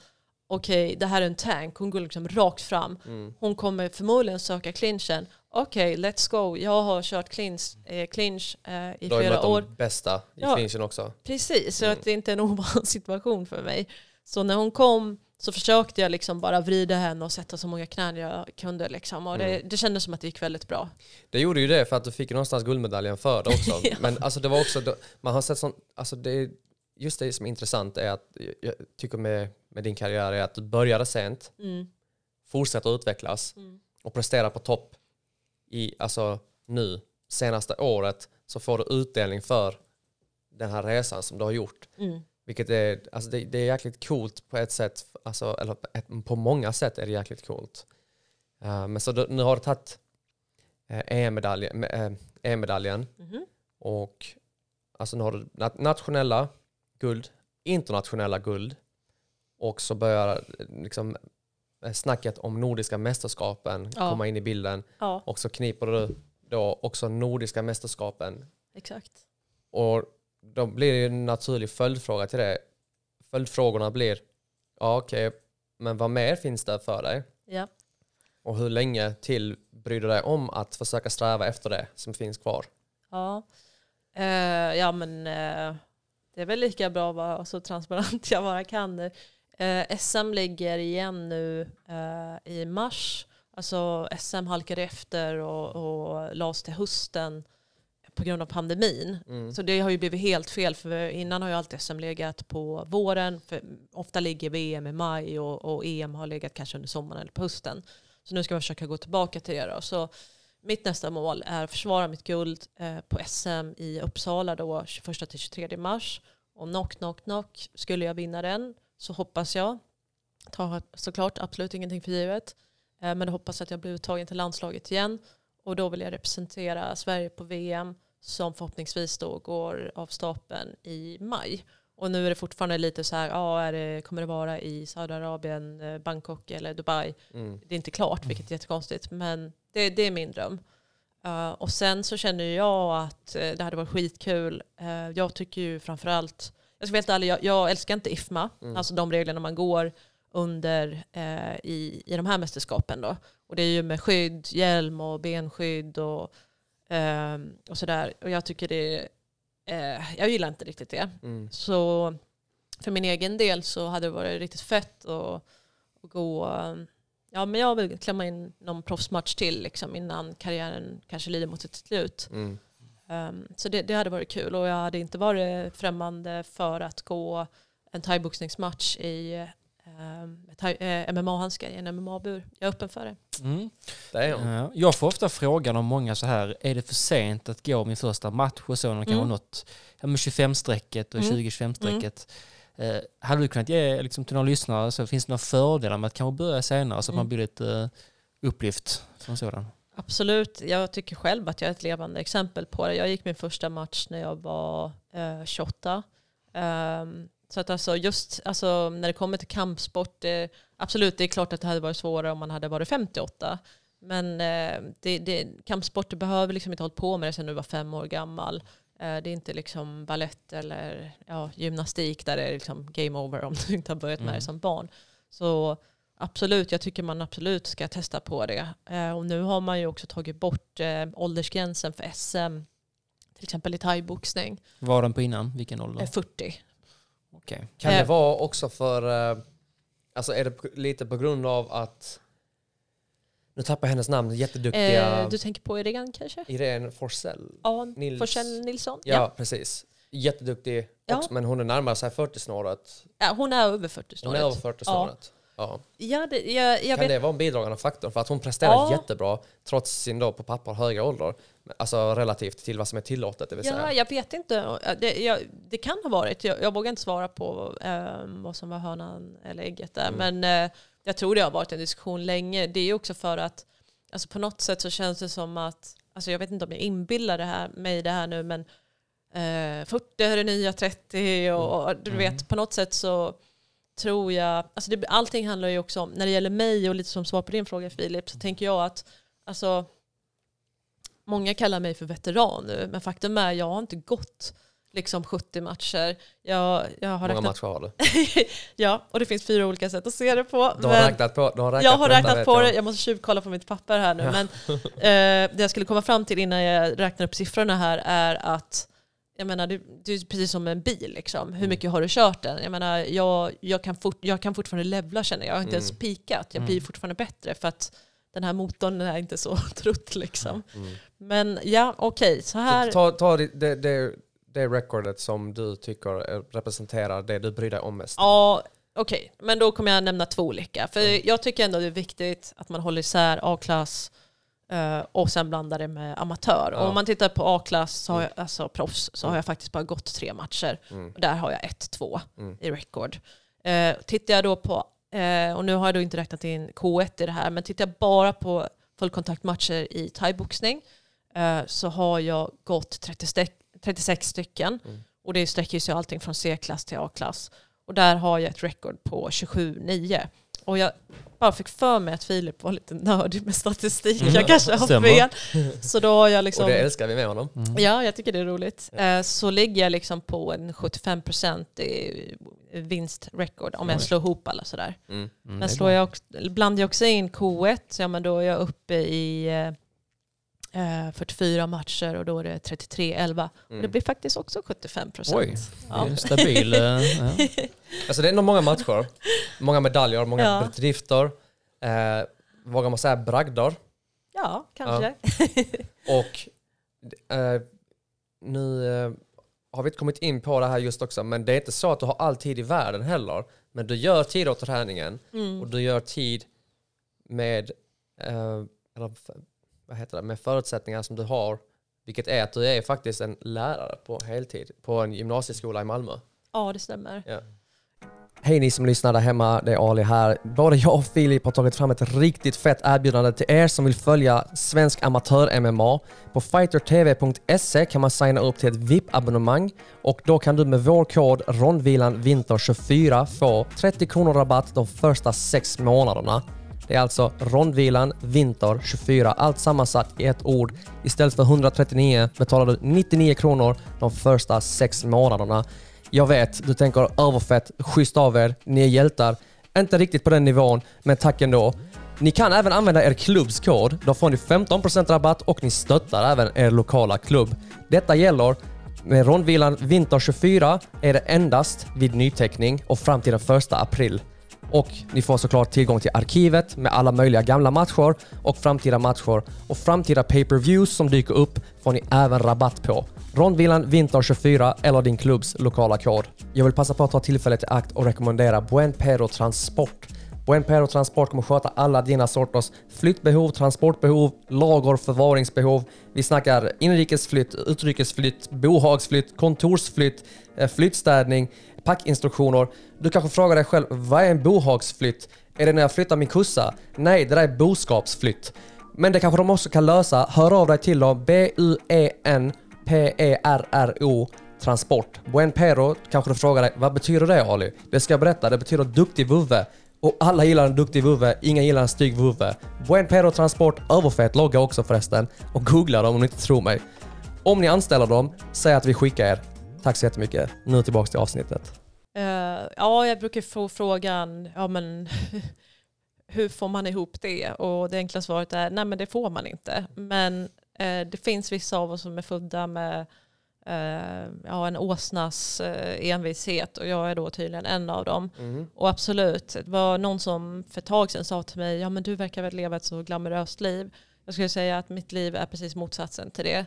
okej, det här är en tank, hon går liksom rakt fram. Mm. Hon kommer förmodligen söka clinchen. Okej, let's go. Jag har kört clinch, eh, clinch eh, i har ju flera mött år. de bästa i Ja. clinchen också. Precis, så Mm. att det inte är en ovan situation för mig. Så när hon kom så försökte jag liksom bara vrida henne och sätta så många knän jag kunde. Liksom. Och det, Mm. det kändes som att det gick väldigt bra. Det gjorde ju det för att du fick någonstans guldmedaljen för det också. Ja. Men alltså det var också, man har sett sånt, alltså det, just det som är intressant är att jag tycker med, med din karriär är att du började sent, Mm. fortsätter utvecklas Mm. och presterar på topp i, alltså nu, senaste året så får du utdelning för den här resan som du har gjort. Mm. Vilket är, alltså det, det är jäkligt coolt på ett sätt, alltså, eller på ett, på många sätt är det jäkligt coolt. Eh, men så du, nu har du tagit uh, EM-medaljen, eh, EM-medaljen Mhm. och alltså nu har du nat- nationella guld, internationella guld och så börjar liksom snacket om nordiska mästerskapen Ja. komma in i bilden Ja, och så kniper du då också nordiska mästerskapen exakt. och då blir det ju en naturlig följdfråga till det. Följdfrågorna blir, ja okej, men vad mer finns det för dig? Ja. Och hur länge till bryr du dig om att försöka sträva efter det som finns kvar? Ja, eh, ja men eh, det är väl lika bra att vara så transparent jag bara kan nu. Eh, SM ligger igen nu i mars. Alltså SM halkade efter och, och lades till hösten på grund av pandemin. Mm. Så det har ju blivit helt fel för innan har ju alltid SM legat på våren. För ofta ligger VM i maj och, och EM har legat kanske under sommaren eller på hösten. Så nu ska vi försöka gå tillbaka till det då. Så mitt nästa mål är att försvara mitt guld eh, på SM i Uppsala då 21 till 23 mars. Och knock, knock, knock. Skulle jag vinna den så hoppas jag, tar såklart absolut ingenting för givet, eh, men jag hoppas att jag blir uttagen till landslaget igen. Och då vill jag representera Sverige på VM som förhoppningsvis då går av stapeln i maj. Och nu är det fortfarande lite så här, ja, är det, kommer det vara i Saudiarabien, eh, Bangkok eller Dubai? Mm. Det är inte klart, vilket är jättekonstigt, men det, det är min dröm. Eh, och sen så känner jag att eh, det hade varit skitkul. Uh, jag tycker ju framförallt, jag ska vara helt ärlig, jag, jag älskar inte IFMA, Mm. alltså de reglerna man går under i, i de här mästerskapen då. Och det är ju med skydd, hjälm och benskydd och, ehm, och sådär. Och jag tycker det, eh, jag gillar inte riktigt det. Mm. Så för min egen del så hade det varit riktigt fett att, gå, um, ja men jag vill klämma in någon proffsmatch till liksom innan karriären kanske lider mot ett slut. Mm. Um, så det, det hade varit kul och jag hade inte varit främmande för att gå en thaiboxningsmatch i um, MMA-handskar i en MMA-bur. Jag är öppen för det. Mm. Det är jag får ofta frågan av många så här, är det för sent att gå min första match och så när det kan Mm. med 25-strecket och Mm. 20-25-strecket. Eh, hade du kunnat ge liksom, till några lyssnare, så finns det några fördelar med att kanske börja senare så att Mm. man blir lite eh, upplyft som sådan? Absolut, jag tycker själv att jag är ett levande exempel på det. Jag gick min första match när jag var eh, 28. Ehm, så att alltså just alltså, när det kommer till kampsport, eh, absolut det är klart att det hade varit svårare om man hade varit 58. Men eh, det, det, kampsport, behöver liksom inte hålla på med det sedan du var fem år gammal. Eh, det är inte liksom ballett eller ja, gymnastik där det är liksom game over om du inte har börjat med Mm. det som barn. Så Absolut, jag tycker man absolut ska testa på det. Eh, och nu har man ju också tagit bort eh, åldersgränsen för SM, till exempel i thaiboxning, Var den på innan? Vilken ålder? eh, 40. Okej. Kan det Eh. vara också för, eh, alltså är det lite på grund av att Nu tappar jag hennes namn, jätteduktiga Eh, du tänker på Irene kanske? Irene Forsell. Ja, Nils- Forsell Nilsson? Ja, precis. Jätteduktig Ja. också, men hon är närmare sig 40-snåret. Ja, hon är över 40 Hon är över 40-snåret. Ja. Ja, det, jag, jag Kan vet. det vara en bidragande faktor? För att hon presterar Ja. jättebra trots sin då på papper höga ålder. Alltså relativt till vad som är tillåtet, det vill Ja, säga. jag vet inte. Det, jag, det kan ha varit. Jag, jag vågar inte svara på eh, vad som var hönan eller ägget där. Mm. Men eh, jag tror det har varit en diskussion länge. Det är också för att alltså på något sätt så känns det som att, alltså jag vet inte om jag inbillar det här, mig det här nu, men eh, 40 är det nya 30 och, och du vet på något sätt så tror jag, alltså det, allting handlar ju också om, när det gäller mig och lite som svar på din fråga Filip, så tänker jag att alltså Många kallar mig för veteran nu, men faktum är jag har inte gått liksom 70 matcher. Jag, jag har många räknat, matcher har du? ja, och det finns fyra olika sätt att se det på. Du har men räknat på, du har räknat jag har räknat på jag. det, jag måste tjuvkolla på mitt papper här nu. Men eh, det jag skulle komma fram till innan jag räknar upp siffrorna här är att jag menar, det, det är precis som en bil. Liksom. Mm. Hur mycket har du kört den? Jag, menar, jag, jag, kan, fort, jag kan fortfarande levla känner jag. Jag har inte Mm. ens pikat. Jag blir fortfarande bättre för att den här motorn är inte så trött. Liksom. Mm. Men ja, okej. så här. Så Ta, ta det, det, det, det recordet som du tycker eh, representerar det du bryr dig om mest. Ja, okej. Men då kommer jag nämna två olika. För jag tycker ändå det är viktigt att man håller isär A-klass eh, och sen blandar det med amatör. Ja. Och om man tittar på A-klass, så har jag, alltså proffs, så har jag faktiskt bara gått tre matcher. Mm. Och där har jag 1-2 Mm. i record. Eh, tittar jag då på, eh, och nu har jag då inte räknat in K1 i det här, men tittar jag bara på fullkontaktmatcher i thaiboxning eh, så har jag gått 30 styck- 36 stycken. Mm. Och det sträcker sig allting från C-klass till A-klass. Och där har jag ett record på 27-9. Och jag bara fick för mig att Filip var lite nördig med statistik. Mm. Jag kanske har Stämmer. fel. Så då har jag liksom... Och det älskar vi med honom. Ja, jag tycker det är roligt. Eh, Så ligger jag liksom på en 75% i vinstrecord om jag slår ihop alla sådär. Mm. Mm, Men slår jag också, blandar jag också in K1, så ja, men då är jag uppe i eh, eh, 44 matcher och då är det 33-11. Och det Mm. blir faktiskt också 75%. Oj, Ja. det är stabil. eh, ja. Alltså det är nog många matcher, många medaljer, många Ja. bedrifter. Eh, vågar man säga bragder? Ja, kanske. Och eh, nu eh, har vi inte kommit in på det här just också, men det är inte så att du har all tid i världen heller. Men du gör tid åt träningen Mm. och du gör tid med, eh, eller, vad heter det, med förutsättningar som du har, vilket är att du är faktiskt en lärare på heltid på en gymnasieskola i Malmö. Ja, det stämmer. Ja. Hej ni som lyssnar där hemma, det är Ali här. Både jag och Filip har tagit fram ett riktigt fett erbjudande till er som vill följa svensk amatör-MMA. På fightertv.se kan man signa upp till ett VIP-abonnemang och då kan du med vår kod rondvilanvinter24 få 30 kronor rabatt de första sex månaderna. Det är alltså rondvilan vinter 24, allt sammansatt i ett ord. Istället för 139 betalar du 99 kronor de första sex månaderna. Jag vet, du tänker överfett, schysst av er, ni är hjältar. Inte riktigt på den nivån, men tack ändå. Ni kan även använda er klubbs kod. Då får ni 15% rabatt och ni stöttar även er lokala klubb. Detta gäller med rondvilan Vinter 24 är det endast vid nyteckning och fram till den 1 april. Och ni får såklart tillgång till arkivet med alla möjliga gamla matcher och framtida matcher. Och framtida pay-per-views som dyker upp får ni även rabatt på. Rondvillan Vinter 24 eller din klubbs lokala kod. Jag vill passa på att ta tillfället i akt och rekommendera Buen Pero Transport. Buen Pero Transport kommer sköta alla dina sorters flyttbehov, transportbehov, lager, förvaringsbehov. Vi snackar inrikesflytt, utrikesflytt, bohagsflytt, kontorsflytt, eh, flyttstädning, packinstruktioner. Du kanske frågar dig själv, vad är en bohagsflytt? Är det när jag flyttar min kossa? Nej, det där är boskapsflytt. Men det kanske de också kan lösa. Hör av dig till dem. B-U-E-N-P-E-R-R-O Transport. Buen Pero kanske du frågar dig, vad betyder det Ali? Det ska jag berätta, det betyder duktig vovve. Och alla gillar en duktig vovve, ingen gillar en stygg vovve. Buen Pero Transport, överfett logga också förresten. Och googla dem om ni inte tror mig. Om ni anställer dem, säg att vi skickar er. Tack så jättemycket. Nu tillbaks till avsnittet. Eh, ja, jag brukar få frågan, ja men hur får man ihop det? Och det enkla svaret är, nej men det får man inte. Men eh, det finns vissa av oss som är födda med eh, ja, en åsnas envishet och jag är då tydligen en av dem. Mhm. Och absolut, det var någon som för ett tag sedan sa till mig, ja men du verkar väl leva ett så glamoröst liv. Jag skulle säga att mitt liv är precis motsatsen till det.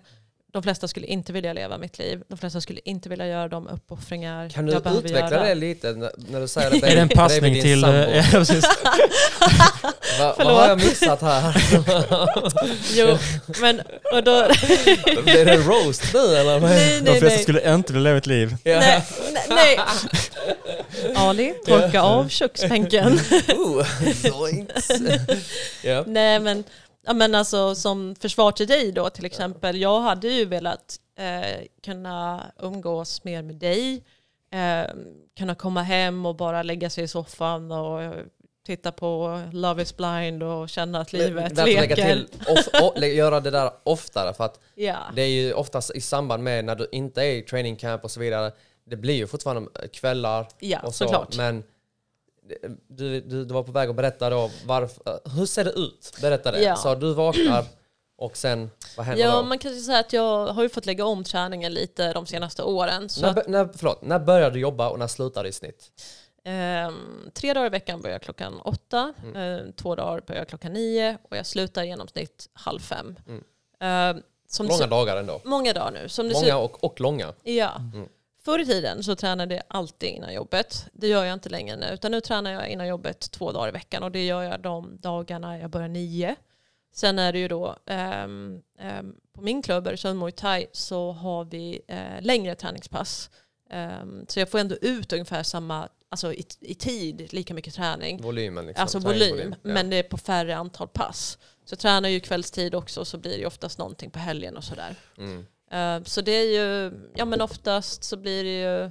De flesta skulle inte vilja leva mitt liv. De flesta skulle inte vilja göra de uppoffringar Kan du jag utveckla göra. det lite när, du säger att Är det en passning till... eh. Va, vad har jag missat här? Jo, men och då... Blir det roast nu eller? nej, De nej, flesta nej. skulle inte vilja leva ett liv. Ja. nej, nej, nej. Ali, torka av köksbänken. Ooh, zoinks. ja. Nej men, ja, men alltså som försvar till dig då till exempel. Jag hade ju velat eh, kunna umgås mer med dig. Eh, kunna komma hem och bara lägga sig i soffan och eh, titta på Love is blind och känna att livet lägga leker. till, off, o, göra det där oftare för att Ja. det är ju oftast i samband med när du inte är i training camp och så vidare. Det blir ju fortfarande kvällar Ja, och så. såklart. Men du, du, du var på väg att berätta då varför, hur ser det ut? Berätta det. Ja. Så du vaknar och sen, vad händer Ja, då? man kan säga att jag har ju fått lägga om träningen lite de senaste åren. Så när, att, när, förlåt, när började du jobba och när slutade du i snitt? ehm, tre dagar i veckan börjar klockan åtta, Mm. eh, två dagar börjar klockan nio och jag slutar i genomsnitt halv fem. Mm. Det Många dagar ändå. många dagar nu. Många och, och långa. ja. Mm. Förr i tiden så tränade jag alltid innan jobbet. Det gör jag inte längre nu. Utan nu tränar jag innan jobbet två dagar i veckan. Och det gör jag de dagarna jag börjar nio. Sen är det ju då ehm, ehm, på min klubb, Öresund Muay Thai, så har vi eh, längre träningspass. Ehm, så jag får ändå ut ungefär samma, alltså i, i tid, lika mycket träning. Volymen liksom. Alltså volym. Ja. men det är på färre antal pass. Så jag tränar ju kvällstid också så blir det ju oftast någonting på helgen och sådär. Mm. Eh, så det är ju, ja men oftast så blir det ju,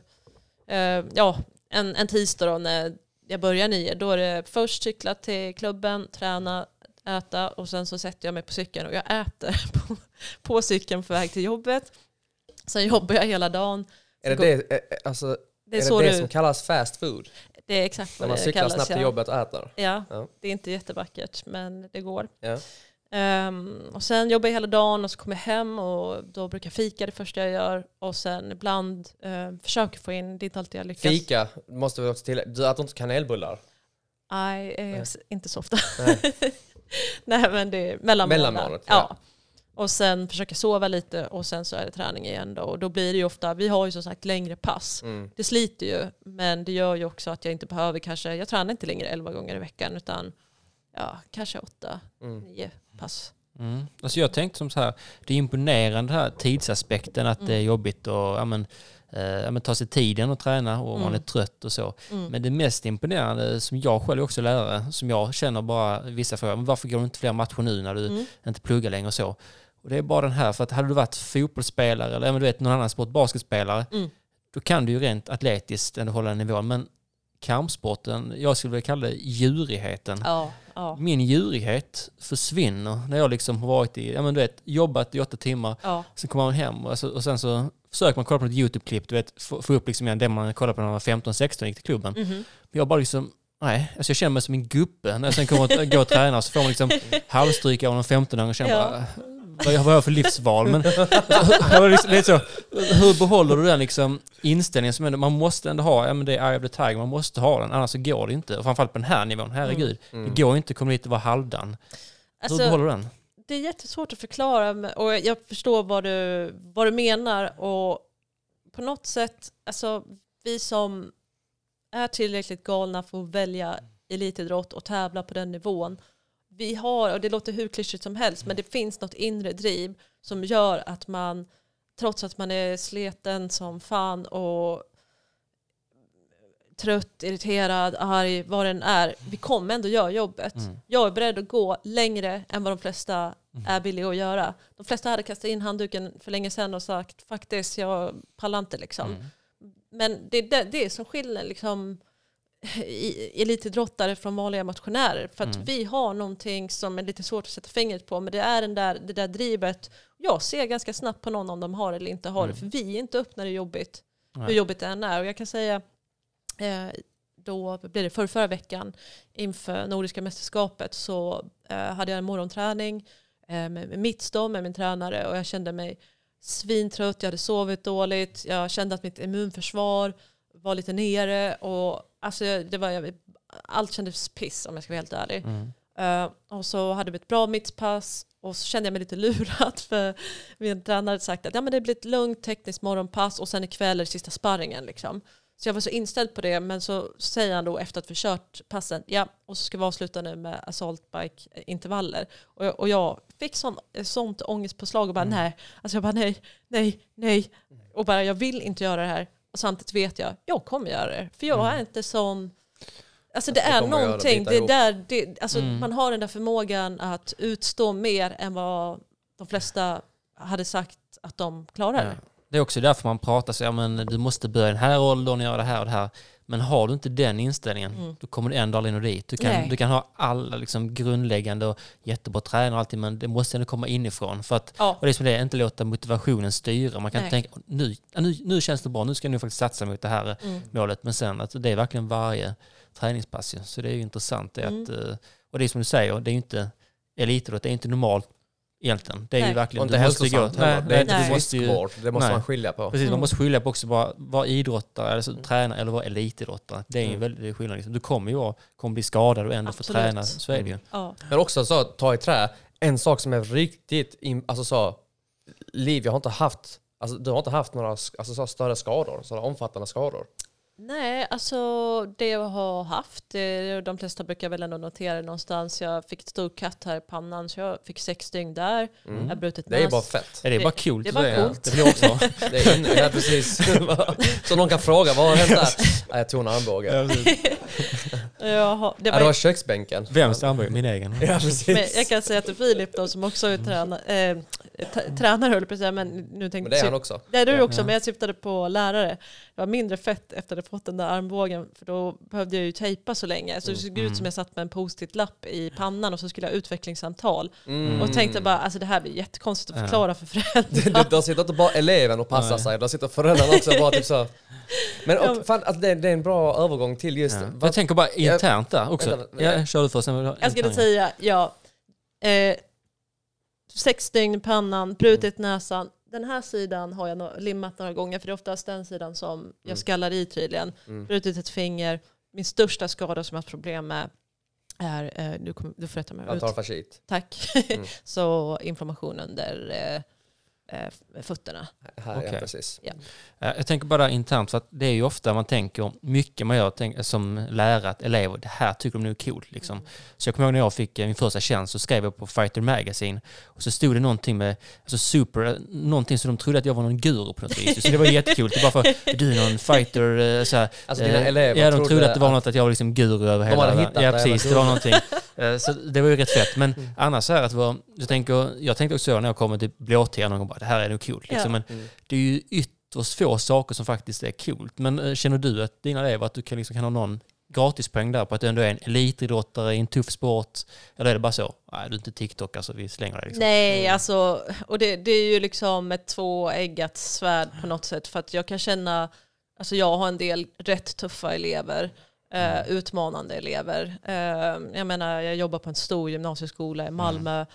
eh, ja en, en tisdag då när jag börjar nio, då är det först cykla till klubben, träna, äta och sen så sätter jag mig på cykeln och jag äter på, på cykeln på väg till jobbet. Sen jobbar jag hela dagen. Är det det, eh, alltså, Det är är, det, det du, som kallas fast food? det är exakt När vad man det cyklar kallas. snabbt ja. till jobbet och äter? Ja, Ja. det är inte jättevackert men det går. Ja. Ehm, och sen jobbar jag hela dagen och så kommer jag hem och då brukar jag fika det första jag gör. Och sen ibland uh, försöker få in, det är inte alltid jag lyckas. Fika måste vi också till. Du äter inte kanelbullar? Nej, eh, inte så ofta. Nej. Nej men det är mellanmål. Mellanmålet, ja. ja. Och sen försöka sova lite och sen så är det träning igen då. Och då blir det ju ofta, vi har ju som sagt längre pass. Mm. Det sliter ju, men det gör ju också att jag inte behöver kanske, jag tränar inte längre 11 gånger i veckan utan ja, kanske 8, Mm. 9 pass. Mm. Alltså jag tänkte som så här, det är imponerande här tidsaspekten att det är jobbigt att ja, men, eh, ja, men ta sig tiden att träna och man Mm. är trött och så. Mm. Men det mest imponerande som jag själv också är lärare, som jag känner bara vissa frågor, men varför går du inte fler matcher nu när du Mm. inte pluggar längre och så? Och det är bara den här, för att hade du varit fotbollsspelare eller ja, men du vet, någon annan sport, basketspelare, Mm. då kan du ju rent atletiskt ändå hålla den nivån. Men kampsporten, jag skulle vilja kalla det djurigheten. Ja, ja, Min djurighet försvinner när jag liksom har varit i, ja men du vet, jobbat i åtta timmar, ja. sen kommer man hem och, så, och sen så försöker man kolla på ett YouTube-klipp, du vet, få, få upp liksom igen det man kollade på när man var 15-16 och gick till klubben. Mhm. Men jag bara liksom, nej, alltså jag känner mig som en gubbe när jag sen kommer att gå och träna så får man liksom halvstryk av någon 15-åring och känner Ja. bara, vad jag har för livsval? Men liksom, hur behåller du den liksom inställningen som man måste ändå ha, ja men det är Eye of the Tiger, man måste ha den, annars så går det inte. Och framförallt på den här nivån, herregud. Mm. Det går inte att komma dit och vara halvdan. hur Alltså, behåller du den? det är jättesvårt att förklara och jag förstår vad du, vad du menar och på något sätt, alltså vi som är tillräckligt galna för att välja elitidrott och tävla på den nivån, vi har, och det låter hur klyschigt som helst, men det finns något inre driv som gör att man, trots att man är sleten som fan och trött, irriterad, arg, vad den är, vi kommer ändå göra jobbet. Mm. Jag är beredd att gå längre än vad de flesta är villiga att göra. De flesta hade kastat in handduken för länge sedan och sagt faktiskt, jag pallar inte liksom. Mm. Men det är det, det som skiljer liksom, elitidrottare från vanliga motionärer. För att Mm. vi har någonting som är lite svårt att sätta fingret på, men det är den där, det där drivet. Jag ser ganska snabbt på någon om de har eller inte har det, för vi är inte upp när det är jobbigt, hur Nej. jobbigt det än är. Och jag kan säga, eh, då blir det för förra veckan inför Nordiska mästerskapet så eh, hade jag en morgonträning eh, med, med mittstå med min tränare och jag kände mig svintrött, jag hade sovit dåligt, jag kände att mitt immunförsvar var lite nere och alltså det var, allt kändes piss om jag ska vara helt ärlig. Mm. Eh, och så hade vi ett bra mittpass och så kände jag mig lite lurad för min tränare hade sagt att ja, men det blir ett lugnt tekniskt morgonpass och sen ikväll är det sista sparringen. Liksom. Så jag var så inställd på det men så säger han då efter att vi kört passen ja och så ska vi avsluta nu med assault bike intervaller. Och jag, och jag fick sån, sånt ångestpåslag och bara nej, alltså jag bara nej, nej, nej. Och bara jag vill inte göra det här. Samtidigt vet jag, jag kommer göra det. För jag är inte sån Alltså det är någonting, det där, det, alltså Mm. man har den där förmågan att utstå mer än vad de flesta hade sagt att de klarar. Ja. Det är också därför man pratar så, ja men du måste börja i den här åldern och göra det här och det här. Men har du inte den inställningen, Mm. då kommer du ändå aldrig nå dit. Du kan, Nej. du kan ha alla liksom grundläggande och jättebra tränare och allting, men det måste ändå komma inifrån. För att, Ja. och det är som det är, inte låta motivationen styra. Man kan Nej. tänka, nu, nu, nu känns det bra, nu ska jag nu faktiskt satsa mot det här Mm. målet. Men sen, att det är verkligen varje träningspass. Så det är ju intressant. Det Mm. att, eh, och det är som du säger, det är ju inte elitidrott, det är inte normalt egentligen. Det är Nej. ju Och verkligen... inte måste gå- hälsosamt heller. Nej, Det är inte friskvård. Det måste Nej. man skilja på. Precis, man Mm. måste skilja på också vara, vara idrottare, alltså Mm. tränare eller vara elitidrottare. Det är ju en Mm. väldigt skillnad. Liksom. Du kommer ju vara, kommer bli skadad och ändå få träna. Så är det ju. Ja. Men också så, ta i trä, en sak som är riktigt, alltså så, Liv, jag har inte haft, alltså du har inte haft några alltså så, större skador, sådana omfattande skador. Nej, alltså det jag har haft, det, de flesta brukar väl ändå notera det någonstans. Jag fick ett stort katt här i pannan så jag fick sex dygn där. Jag har brutit Mm. Det är näs. bara fett. Är det Det- bara coolt? det att var säga? coolt. Det jag också. Det är ja, precis. så någon kan fråga, vad har hänt där? Nej, jag tog en armbåge. Jag har, det Ja, det var var, köksbänken. Vems armbåge? Min egen. Ja, precis. men jag kan säga till Filip då, som också är träna, eh, tränare höll jag på att säga, men nu tänkte Men det är han också. Det är du Ja. också, men jag syftade på lärare. Jag var mindre fett efter att jag fått den där armbågen, för då behövde jag ju tejpa så länge. Så det såg ut som jag satt med en post-it-lapp i pannan och så skulle jag ha utvecklingssamtal. Mm. Och tänkte bara, alltså det här blir jättekonstigt att Ja. förklara för Det, föräldrar. det, där sitter inte bara eleven och passar sig, där sitter föräldrarna också bara typ så. Men Ja, och, fan, alltså, det, det är en bra övergång till just... Ja. vad- Jag tänker bara internt där också. Vänta, vänta. Ja, kör du först. Jag skulle säga, ja. Eh, sex dygn i pannan, brutit näsan. Den här sidan har jag no- limmat några gånger, för det är oftast den sidan som jag skallar i tydligen. Mm. Brutit ett finger. Min största skada som jag har haft problem med är, eh, du, kommer, du får rätta mig ut. tar fascit. Tack. Mm. så inflammation under eh, fötterna. Här, ja, Okej. precis. Ja, Jag tänker bara internt, för att det är ju ofta man tänker, mycket man gör tänk, som lärare, att elever, det här tycker de nu är coolt. Liksom. Så jag kommer ihåg när jag fick eh, min första tjänst så skrev jag på Fighter Magazine och så stod det någonting med, alltså super, eh, någonting som de trodde att jag var någon guru på något vis. Så det var jättekul. Det bara för, du är någon fighter, eh, så här, Alltså dina eh, elever Ja, de trodde trodde att det var att- något att jag var liksom guru över hela världen. Ja, det, precis. Det var så. någonting. Eh, Så det var ju rätt fett. Men annars är det att vara, jag, tänker, jag tänkte också när jag kommer till blåtira någon gång, bara, det här är nog coolt. Liksom. Ja. Men Mm. det är ju ytterst få saker som faktiskt är coolt. Men eh, känner du att dina elever, att du kan, liksom, kan ha någon gratispoäng där på att du ändå är en elitidrottare i en tuff sport? Eller är det bara så, nej du är inte TikTok, alltså vi slänger dig liksom. Nej, alltså, och det, det är ju liksom ett tvåeggat svärd på något sätt. För att jag kan känna, alltså jag har en del rätt tuffa elever. Eh, utmanande elever. Eh, jag menar, jag jobbar på en stor gymnasieskola i Malmö.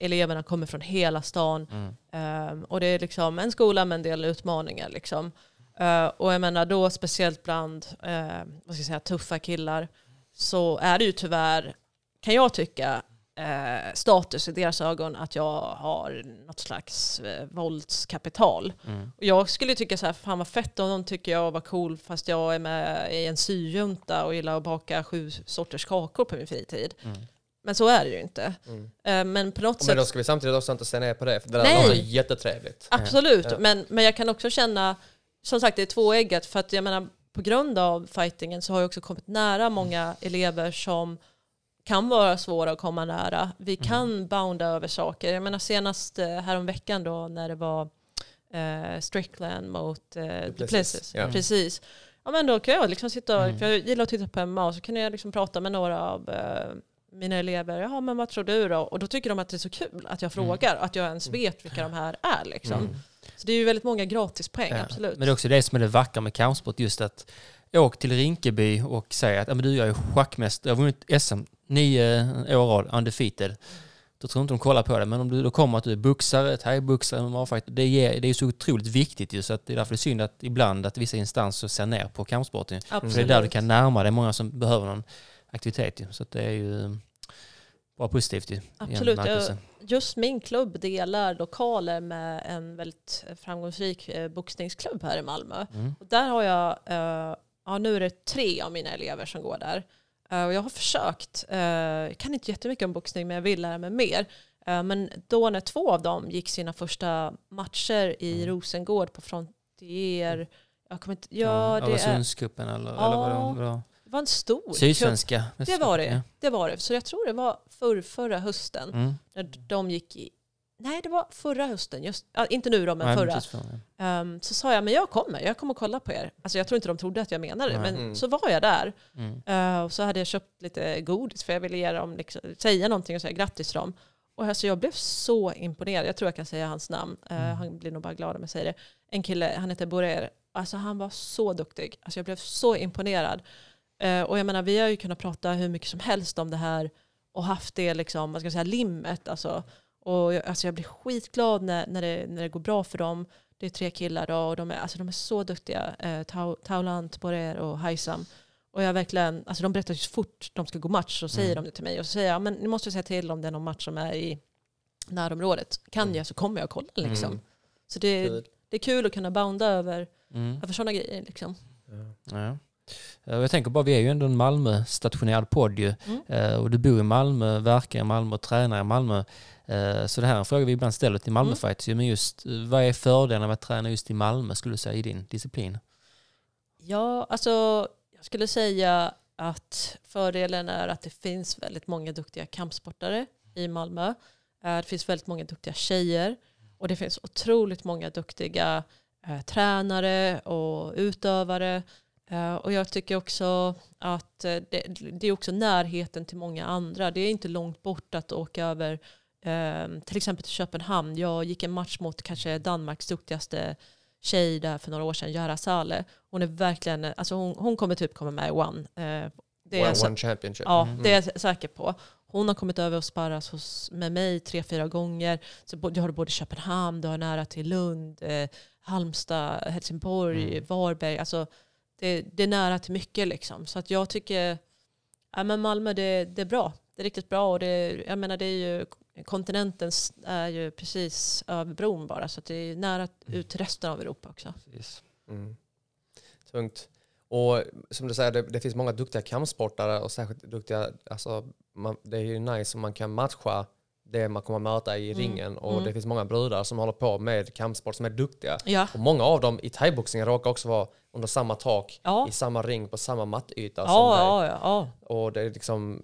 Eleverna kommer från hela stan. Mm. Eh, och det är liksom en skola med en del utmaningar. Liksom. Eh, och jag menar då speciellt bland eh, vad ska jag säga, tuffa killar så är det ju tyvärr, kan jag tycka, eh, status i deras ögon att jag har något slags eh, våldskapital. Mm. Och jag skulle tycka så här, fan vad fett om någon tycker jag var cool fast jag är med i en syjunta och gillar att baka sju sorters kakor på min fritid. Mm. Men så är det ju inte. Mm. Eh, men på något Men sätt då ska vi samtidigt också inte se ner på det, för det där Nej. låter jättetrevligt. Absolut, Ja. Men, men jag kan också känna, som sagt det är tvåeggat för att jag menar på grund av fightingen så har jag också kommit nära många elever som kan vara svåra att komma nära. Vi kan bounda över saker. Jag menar senast eh, häromveckan då när det var eh, Strickland mot eh, Duplessis. ja. Precis. Ja men då kan jag liksom sitta Mm. för jag gillar att titta på MMA, så kan jag liksom prata med några av eh, mina elever. Jaha men vad tror du då? Och då tycker de att det är så kul att jag frågar, att jag ens vet vilka de här är liksom. Mm. Så det är ju väldigt många gratispoäng, Ja. absolut. Men det är också det som är det vackra med kampsport, just att åk till Rinkeby och säg att ja, men du, jag är schackmästare, jag har vunnit SM nio år rad, undefeated. då tror inte de kollar på det. Men om du då kommer att du är boxare, thaiboxare, MMA-fighter, det, ger- det är så otroligt viktigt ju, så att det är därför det är synd att ibland att vissa instanser ser ner på kampsporten. För det är Absolut. där du kan närma dig många som behöver någon aktivitet ju. Så att det är ju bara positivt i Absolut. Just min klubb delar lokaler med en väldigt framgångsrik eh, boxningsklubb här i Malmö. Mm. Och där har jag, eh, ja nu är det tre av mina elever som går där. Eh, och jag har försökt, jag kan inte jättemycket om boxning men jag vill lära mig mer. Men då när två av dem gick sina första matcher i Mm. Rosengård på Frontier, jag kommer inte, ja, det, är, Öresundscupen eller, Ja. eller vadå? vadå? Det var en stor. Sydsvenska. Det var det. Det var det. Så jag tror det var förr, förra hösten. Mm. När de gick i... Nej, det var förra hösten. Just, inte nu då, men Nej, förra. precis förra. Ehm, så sa jag, men jag kommer. Jag kommer kolla på er. Alltså jag tror inte de trodde att jag menade det, Nej. men Mm. så var jag där. Mm. Eh, och så hade jag köpt lite godis för jag ville ge dem, liksom, säga någonting och säga grattis till dem. Och alltså jag blev så imponerad. Jag tror jag kan säga hans namn. Mm. Han blir nog bara glad om jag säger det. En kille, han heter Borer. Alltså han var så duktig. Alltså jag blev så imponerad. Eh, och jag menar, vi har ju kunnat prata hur mycket som helst om det här och haft det liksom, vad ska säga, limmet. Alltså. Och jag, alltså jag blir skitglad när, när, det, när det går bra för dem. Det är tre killar då, och de är, alltså de är så duktiga. Eh, Tau- Taulant, Borer och Haisam. Och jag verkligen, alltså de berättar ju så fort de ska gå match så säger Mm. de det till mig. Och så säger jag, men ni måste säga till om det är någon match som är i närområdet. Kan Mm. jag så kommer jag och kollar liksom. Mm. Så det, det är kul att kunna bounda över, Mm. över sådana grejer liksom. Ja. Eh, Jag tänker bara, vi är ju ändå en Malmö-stationerad podd ju. Mm. Eh, Och du bor i Malmö, verkar i Malmö och tränar i Malmö. Eh, Så det här är en fråga vi ibland ställer till Malmö Mm. Men just, eh, vad är fördelarna med att träna just i Malmö skulle du säga i din disciplin? Ja, alltså jag skulle säga att fördelen är att det finns väldigt många duktiga kampsportare i Malmö. Eh, Det finns väldigt många duktiga tjejer och det finns otroligt många duktiga eh, tränare och utövare. Eh, och jag tycker också att eh, det, det är också närheten till många andra. Det är inte långt bort att åka över eh, till exempel till Köpenhamn. Jag gick en match mot kanske Danmarks duktigaste tjej där för några år sedan, Jara Saleh. Hon är verkligen, alltså hon, hon kommer typ komma med i One. Eh, det är One, så- one Championship. Ja, Mm. det är jag säker på. Hon har kommit över och sparras hos, med mig tre, fyra gånger. Så du har både Köpenhamn, du har nära till Lund, eh, Halmstad, Helsingborg, Mm. Varberg. Alltså, det, det är nära till mycket liksom. Så att jag tycker, ja, men Malmö det, det är bra. Det är riktigt bra och det, jag menar det är ju, kontinenten är ju precis över bron bara. Så det är nära ut till resten av Europa också. Mm. Tungt. Och som du säger, det, det finns många duktiga kampsportare och särskilt duktiga, alltså, man, det är ju nice om man kan matcha det man kommer möta i Mm. ringen. Och Mm. det finns många brudar som håller på med kampsport som är duktiga. Ja, Och många av dem i thaiboxningen råkar också vara under samma tak, ja, i samma ring, på samma mattyta som ja, dig. ja, ja, ja. Och det är liksom,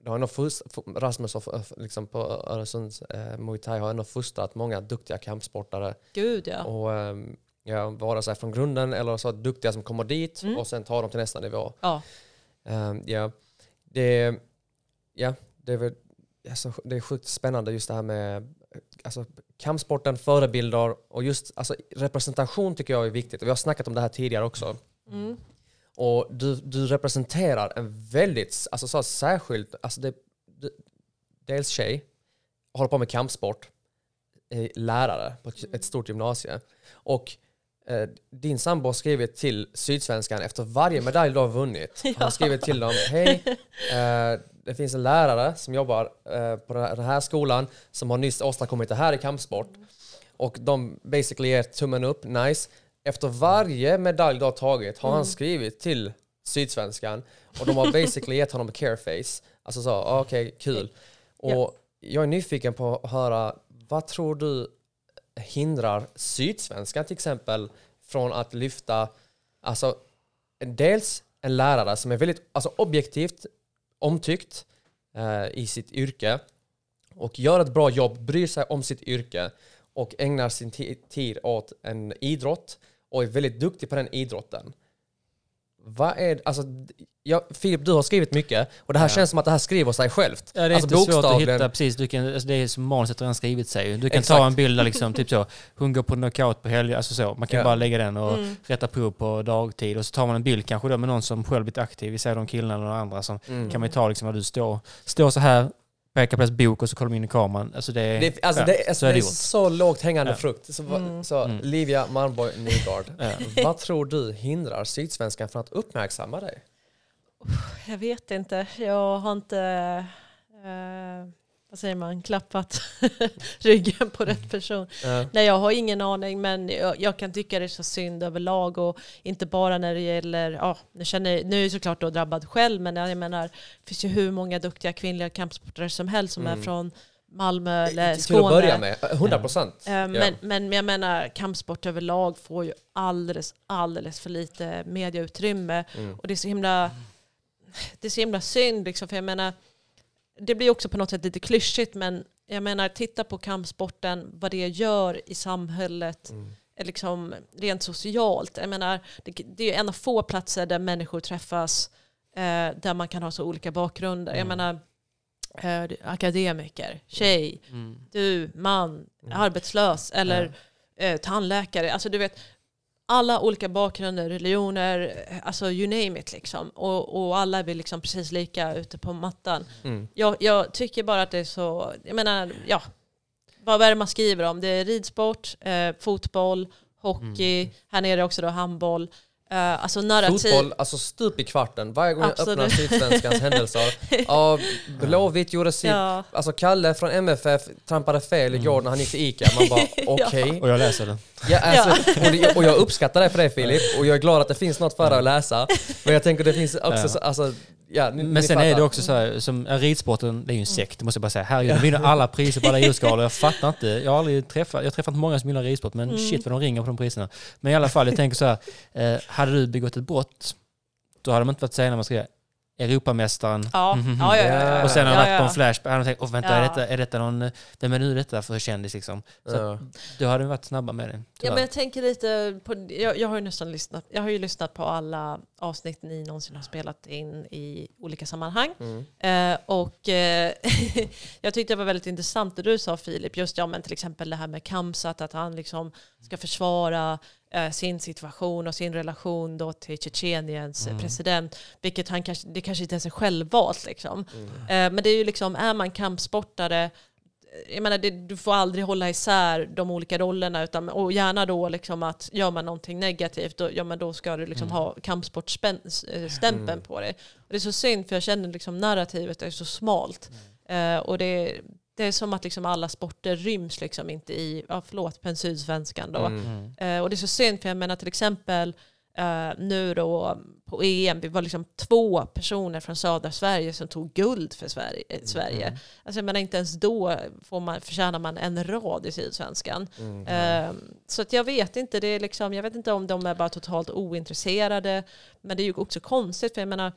det har ändå fust, Rasmus f- liksom på Öresunds eh, Muay Thai har ändå fostrat många duktiga kampsportare. Gud ja. Och ehm, ja, vara sig från grunden eller så duktiga som kommer dit Mm. och sen tar dem till nästa nivå. ja. Ehm, ja, det, ja, det är väl alltså, det är sjukt spännande just det här med alltså, kampsporten, förebilder och just alltså, representation tycker jag är viktigt. Vi har snackat om det här tidigare också. Mm. Och du, du representerar en väldigt, alltså så särskilt, alltså det, det, dels tjej, håller på med kampsport, är lärare på ett, stort gymnasie. Och eh, din sambo har skrivit till Sydsvenskan efter varje medalj du har vunnit. Han har skrivit till dem, hej, eh, det finns en lärare som jobbar eh, på den här- skolan som har nyss åstadkommit det här i kampsport. Och de basically ger tummen upp, nice. Efter varje medalj du har tagit har han skrivit till Sydsvenskan och de har basically gett honom careface. Alltså så, ah, okej, kul. Och Ja. jag är nyfiken på att höra, vad tror du hindrar Sydsvenskan till exempel från att lyfta, alltså dels en lärare som är väldigt alltså, objektivt omtyckt eh, i sitt yrke och gör ett bra jobb, bryr sig om sitt yrke och ägnar sin tid åt en idrott och är väldigt duktig på den idrotten. Vad är alltså, ja, Filip, du har skrivit mycket och det här Ja. känns som att det här skriver sig självt. Ja, det är Alltså, inte svårt att hitta, precis. Du kan, alltså det är som manuset redan skrivit sig. Du kan Exakt. ta en bild där liksom, typ så, hon går på knockout på helgen, alltså så. Man kan Ja. bara lägga den och Mm. rätta prov på dagtid. Och så tar man en bild kanske då med någon som själv blivit aktiv, vi säger de killarna eller andra som Mm. kan man ta liksom när du står, står så här pekar på deras bok och så kollar de in i kameran. Alltså det, är- Det, alltså, ja, det, alltså, så det är är det gjort. så lågt hängande Ja. frukt. Så, Mm. så Mm. Livia Malmborg Nygård, Ja. vad tror du hindrar Sydsvenskan från att uppmärksamma dig? Jag vet inte. Jag har inte, eh, vad säger man, klappat ryggen på rätt person. Ja. Nej, jag har ingen aning, men jag, jag kan tycka det är så synd överlag och inte bara när det gäller, ja, nu, känner, nu är jag såklart då drabbad själv, men jag menar, det finns ju hur många duktiga kvinnliga kampsportare som helst som Mm. är från Malmö eller Till Skåne. att börja med, 100 procent. Eh, Men, men jag menar, kampsport överlag får ju alldeles, alldeles för lite mediautrymme. Mm. Och det är så himla, det är så himla synd, liksom, för jag menar, det blir också på något sätt lite klyschigt, men jag menar, titta på kampsporten, vad det gör i samhället, Mm. eh, liksom, rent socialt. Jag menar, det, det är en av få platser där människor träffas, eh, där man kan ha så olika bakgrunder. Jag menar, eh, akademiker, tjej, Mm. du, man, arbetslös eller eh, tandläkare. Alltså du vet, alla olika bakgrunder, religioner, eh, alltså you name it liksom. Och, och alla är vi liksom precis lika ute på mattan. Mm. Jag, jag tycker bara att det är så, jag menar, ja. Vad är det man skriver om? Det är ridsport, eh, fotboll, hockey, här nere också då handboll. Eh, alltså narrativ. Fotboll, alltså stup i kvarten. Varje gång jag Absolut. öppnar Sydsvenskans händelser. Ja, Blåvitt gjorde sitt. Ja. Alltså Kalle från MFF trampade fel igår när han gick till ICA. Man bara okej. Och jag läser den. Ja, alltså, och, det, och jag uppskattar det för det Filip. Och jag är glad att det finns något för dig att läsa. Men jag tänker det finns också, Ja. så, alltså, ja, ni, Men ni sen fattar. är det också så här, som ridsporten, det är ju en sekt, det måste jag bara säga. Herregud, de vinner alla priser på alla idrottsskalor. Jag fattar inte. Jag har aldrig träffat, jag har träffat många som gillar ridsport, men shit vad de ringer på de priserna. Men i alla fall, jag tänker så här, eh, hade du begått ett brott, då hade de inte varit sena när man skrev Europamästaren. Ja, Mhm. ja, ja, ja, ja. Och sen har de varit på en flashback, hade de tänkt, åh vänta, Ja. är, detta, är detta någon, vem är nu detta för kändis liksom? Så Ja. att, då hade de varit snabba med det. Ja, men jag tänker lite på, jag, jag har ju nästan lyssnat, jag har ju lyssnat på alla avsnitt ni någonsin har spelat in i olika sammanhang. Mm. Eh, och eh, jag tyckte det var väldigt intressant det du sa Filip, just ja, men till exempel det här med Kamsat, att han liksom ska försvara eh, sin situation och sin relation då till Tjetjeniens eh, president, vilket han kanske, det kanske inte ens är självvalt liksom. Eh, men det är ju liksom, är man kampsportare jag menar, det, du får aldrig hålla isär de olika rollerna utan, och gärna då liksom att gör man någonting negativt då, ja, men då ska du liksom ha kampsportstämpeln på dig. Och det är så synd för jag känner liksom narrativet är så smalt. Eh, och det, det är som att liksom alla sporter ryms liksom inte i, ja, förlåt, på en sydsvenskan då. Mm. Eh, och det är så synd för jag menar till exempel eh, nu då på EM, vi var liksom två personer från södra Sverige som tog guld för Sverige. eh, Sverige. Alltså jag menar inte ens då får man, förtjänar man en rad i Sydsvenskan. Eh, så att jag vet inte, det är liksom, jag vet inte om de är bara totalt ointresserade. Men det är ju också konstigt för jag menar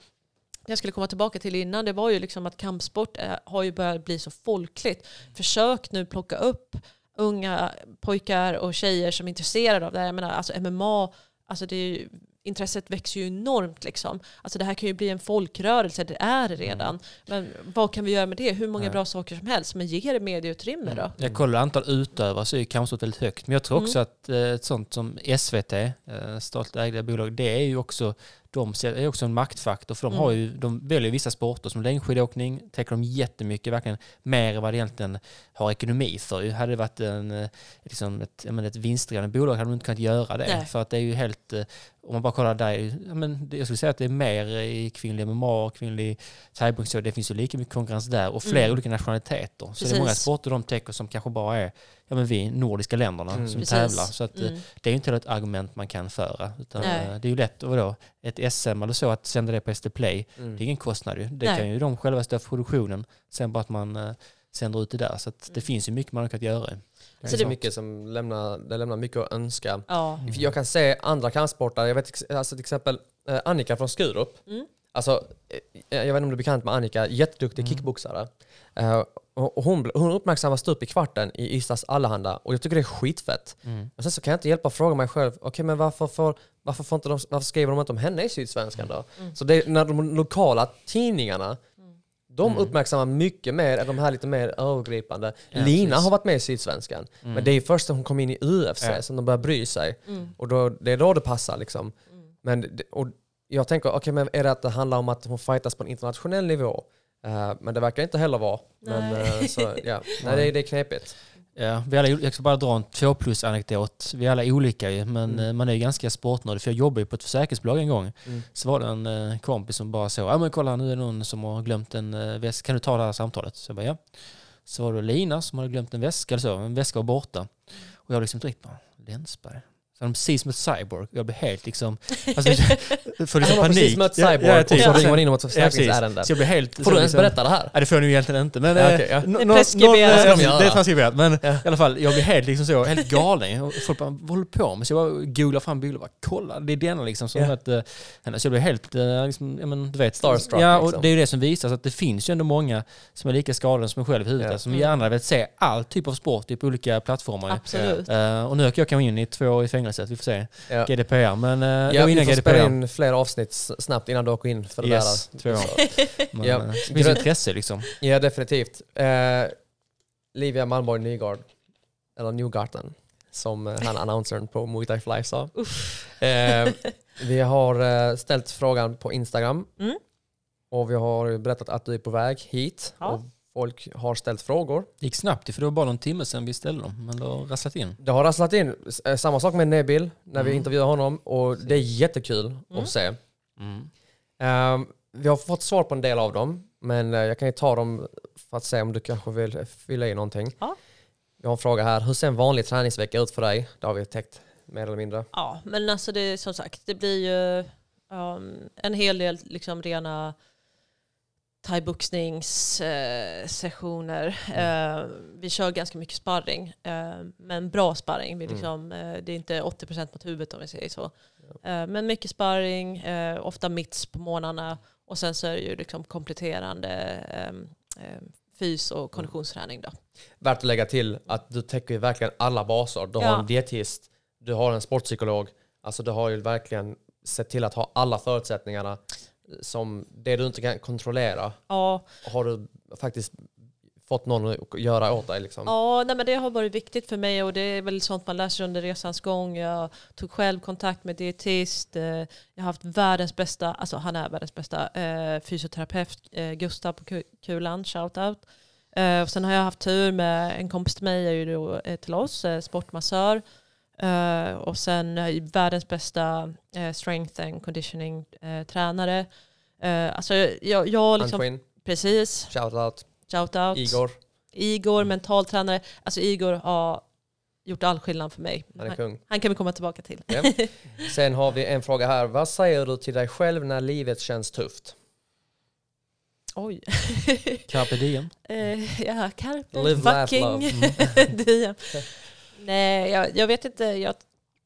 jag skulle komma tillbaka till innan det var ju liksom att kampsport är, har ju börjat bli så folkligt. Försök nu plocka upp unga pojkar och tjejer som är intresserade av det här. Jag menar, alltså MMA, alltså det är ju, intresset växer ju enormt. Liksom. Alltså det här kan ju bli en folkrörelse, det är det redan. Men vad kan vi göra med det? Hur många bra saker som helst. Men ge det medieutrymme då. Jag kollar antal utövare så är kampsport väldigt högt. Men jag tror också att eh, ett sånt som SVT, eh, statligt ägda bolag, det är ju också, de är också en maktfaktor. För de, har ju, de väljer vissa sporter som längdskidåkning, täcker de jättemycket, verkligen mer än vad det egentligen har ekonomi för. Hade det varit en, eh, liksom ett, menar, ett vinstdrivande bolag hade de inte kunnat göra det. Nej. För att det är ju helt, eh, om man bara kollar där, men jag skulle säga att det är mer i kvinnlig MMA, kvinnlig thaiboxning, det finns ju lika mycket konkurrens där och fler Mm. olika nationaliteter. Så det är många Precis. sporter de täcker som kanske bara är ja, men vi nordiska länderna Mm. som Precis. tävlar. Så att, eh, Mm. det är ju inte ett argument man kan föra. Utan, Nej. eh, det är ju lätt, vadå, ett SM eller så, att sända det på SD Play, Mm. det är ingen kostnad ju. Det Nej. kan ju de själva stå för produktionen, sen bara att man eh, sänder ut det där. Så att det finns ju mycket man har kunnat göra. Det Så är det- mycket som lämnar, det lämnar mycket att önska. Ja. Jag kan se andra kampsportare, jag vet alltså till exempel Annika från Skurup. Mm. Alltså, eh, jag vet inte om du är bekant med Annika, jätteduktig kickboxare. Eh, och och hon, hon uppmärksammar stup i kvarten i Ystads Allehanda och jag tycker det är skitfett. Mm. Men sen så kan jag inte hjälpa att fråga mig själv, okej men varför, får, varför, får inte de, varför skriver de inte om henne i Sydsvenskan då? Mm. Så det är när de lokala tidningarna, de Mm. uppmärksammar mycket mer än de här lite mer övergripande. Ja, Lina precis. har varit med i Sydsvenskan, Mm. men det är först när hon kom in i UFC Ja. som de börjar bry sig. Mm. Och då, det är då det passar liksom. Men, det- och jag tänker, okej men är det att det handlar om att hon fightas på en internationell nivå? Eh, men det verkar inte heller vara. Men, Nej. eh, så, ja. Nej, det, är- det är knepigt. Ja, vi alla, jag ska bara dra en två plus anekdot. Vi är alla olika ju, men Mm. eh, man är ju ganska sportnördig. För jag jobbade ju på ett försäkringsbolag en gång. Mm. Så var det en eh, kompis som bara så, ja men kolla nu är det någon som har glömt en väska, kan du ta det här samtalet? Så jag bara ja. Så var det Lina som hade glömt en väska, eller så, en väska var borta. Och jag liksom direkt bara, Länsberg. Så han precis som ett cyborg. Jag blev helt liksom... Alltså, för liksom Han har panik. precis mött Ja, Cyborg ja, och typ. så ringer man in om ett Ja, försäkringsärende. Så jag blev helt... Får du ens liksom- berätta det här? Ja, det får jag nog egentligen inte. Men, Ja, eh, okej, ja. nå- Det är nå- preskriberat. Det de eh. Det är transkriberat. Men Ja. i alla fall, jag blev helt liksom så, helt galen. Och Folk bara, vad håller du på med? Så jag bara googlade fram bilder och bara, kolla, det är denna liksom. Som Ja. att, eh, henne. så jag blev helt, liksom, ja, men, du vet. Starstruck, Ja, och liksom. det är ju det som visar att det finns ju ändå många som är lika skadade som mig själv i huvudet. Ja. Som Mm. gärna vill se all typ av sport typ, på olika plattformar. Absolut. Eh, och nu åker jag kanske in i två år i fängelset, vi får se. Ja. GDPR, men uh, Ja, var vi innan får spela GDPR. in fler avsnitt snabbt innan du åker in för det Yes, där. två år. Men, Ja. eh, det finns intresse liksom. Ja, definitivt. Eh, Livia Malmborg Nygard, eller Newgarten, som eh, han annonsern på Muay Thai Fly sa. Eh, vi har eh, ställt frågan på Instagram Mm. och vi har berättat att du är på väg hit. Ja. Och folk har ställt frågor. Det gick snabbt för det var bara någon timme sedan vi ställde dem. Men det har rasslat in. Det har rasslat in. Eh, Samma sak med Nebil när vi Mm. intervjuade honom och det är jättekul Mm. att se. Mm. Ehm, vi har fått svar på en del av dem, men eh, jag kan ju ta dem för att se om du kanske vill fylla i någonting. Ja. Jag har en fråga här. Hur ser en vanlig träningsvecka ut för dig? Det har vi täckt mer eller mindre. Ja, men alltså det är som sagt, det blir ju um, en hel del liksom rena thaiboxningssessioner. Eh, vi kör ganska mycket sparring, eh, men bra sparring. Vi Mm. liksom, eh, det är inte 80% mot huvudet om vi säger så. Eh, men mycket sparring, eh, ofta mitts på månaderna och sen så är det ju liksom kompletterande ehm, ehm, fys och konditionsträning. Då. Värt att lägga till att du täcker verkligen alla baser. Du har Ja. en dietist, du har en sportpsykolog. Alltså du har ju verkligen sett till att ha alla förutsättningarna som det du inte kan kontrollera Ja, har du faktiskt fått någon att göra åt dig. Liksom. Ja, nej, men det har varit viktigt för mig och det är väl sånt man lär sig under resans gång. Jag tog själv kontakt med dietist. eh, Jag har haft världens bästa, alltså han är världens bästa eh, fysioterapeut, eh, Gustav på Ku- Kulan, shoutout. Eh, och sen har jag haft tur med en kompis till mig, är ju då, till oss, sportmassör. Eh, och sen eh, världens bästa eh, strength and conditioning tränare. Alltså jag, jag liksom, Antoine, precis, shoutout, shoutout. Igor, Igor, mentaltränare. Alltså Igor har gjort all skillnad för mig. han är Han, kung. han kan vi komma tillbaka till. Ja. Sen har vi en fråga här. Vad säger du till dig själv när livet känns tufft? Oj. Carpe diem. ja, carpe Live, laugh, fucking love. diem. Nej, jag, jag vet inte. Jag,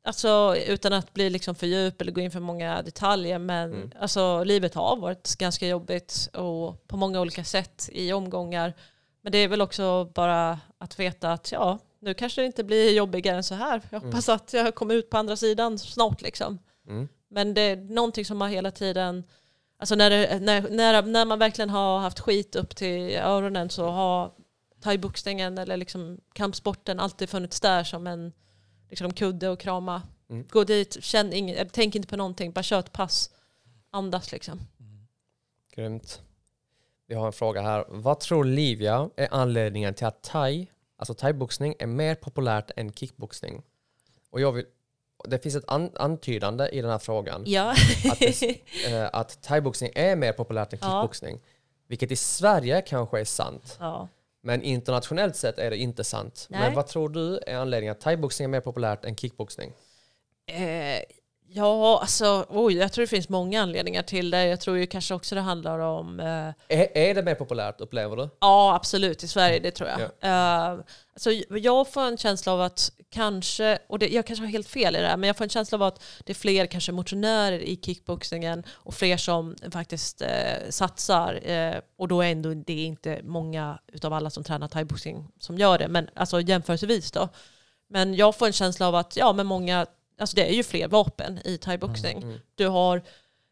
alltså, utan att bli liksom för djup eller gå in för många detaljer. Men Mm. alltså, livet har varit ganska jobbigt och på många olika sätt i omgångar. Men det är väl också bara att veta att ja, nu kanske det inte blir jobbigare än så här. Jag hoppas att jag kommer ut på andra sidan snart liksom. Mm. Men det är någonting som har hela tiden, alltså när, det, när, när, när man verkligen har haft skit upp till öronen så har thaiboxningen eller liksom kampsporten alltid funnits där som en liksom kudde och krama. Mm. Gå dit, känn ing, tänk inte på någonting, bara kör ett pass. Andas liksom. Grymt. Vi har en fråga här. Vad tror Livia är anledningen till att thai, alltså thaiboxning, är mer populärt än kickboxning? Och jag vill, det finns ett an, antydande i den här frågan Ja. att, det, eh, att thaiboxning är mer populärt än Ja. kickboxning. Vilket i Sverige kanske är sant. ja. Men internationellt sett är det inte sant. Nej. Men vad tror du är anledningen att thaiboxning är mer populärt än kickboxning? Eh, ja, alltså oj, jag tror det finns många anledningar till det. Jag tror ju kanske också det handlar om eh, Är, är det mer populärt upplever du? Ja, absolut. I Sverige, det tror jag. Ja. Eh, alltså, jag får en känsla av att kanske, och det, jag kanske har helt fel i det här, men jag får en känsla av att det är fler kanske motionärer i kickboxningen och fler som faktiskt eh, satsar. Eh, och då är ändå det är inte många utav alla som tränar thaiboxning som gör det, men alltså jämförelsevis då. Men jag får en känsla av att ja, men många, alltså det är ju fler vapen i thaiboxning. Mm. Du har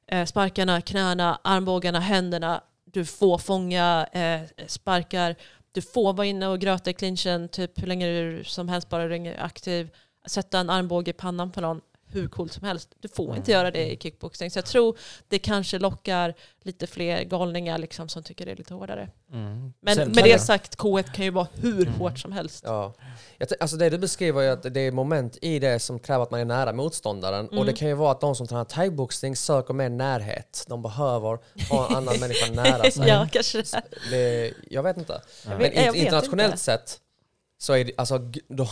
eh, sparkarna, knäna, armbågarna, händerna. Du får fånga eh, sparkar. Du får vara inne och gröta i clinchen typ hur länge du som helst bara ringer aktiv. Sätta en armbåge i pannan på någon hur coolt som helst. Du får inte göra det i kickboxning. Så jag tror det kanske lockar lite fler galningar liksom, som tycker det är lite hårdare. Mm. Men Sen- med det sagt, K1 kan ju vara hur Mm. hårt som helst. Ja. Jag Alltså det du beskriver är att det är moment i det som kräver att man är nära motståndaren. Mm. Och det kan ju vara att de som tränar thaiboxning söker mer närhet. De behöver ha en annan människa nära sig. ja, kanske det. Det, jag vet inte. Men vet- jag vet internationellt inte. sett så är det, alltså, då,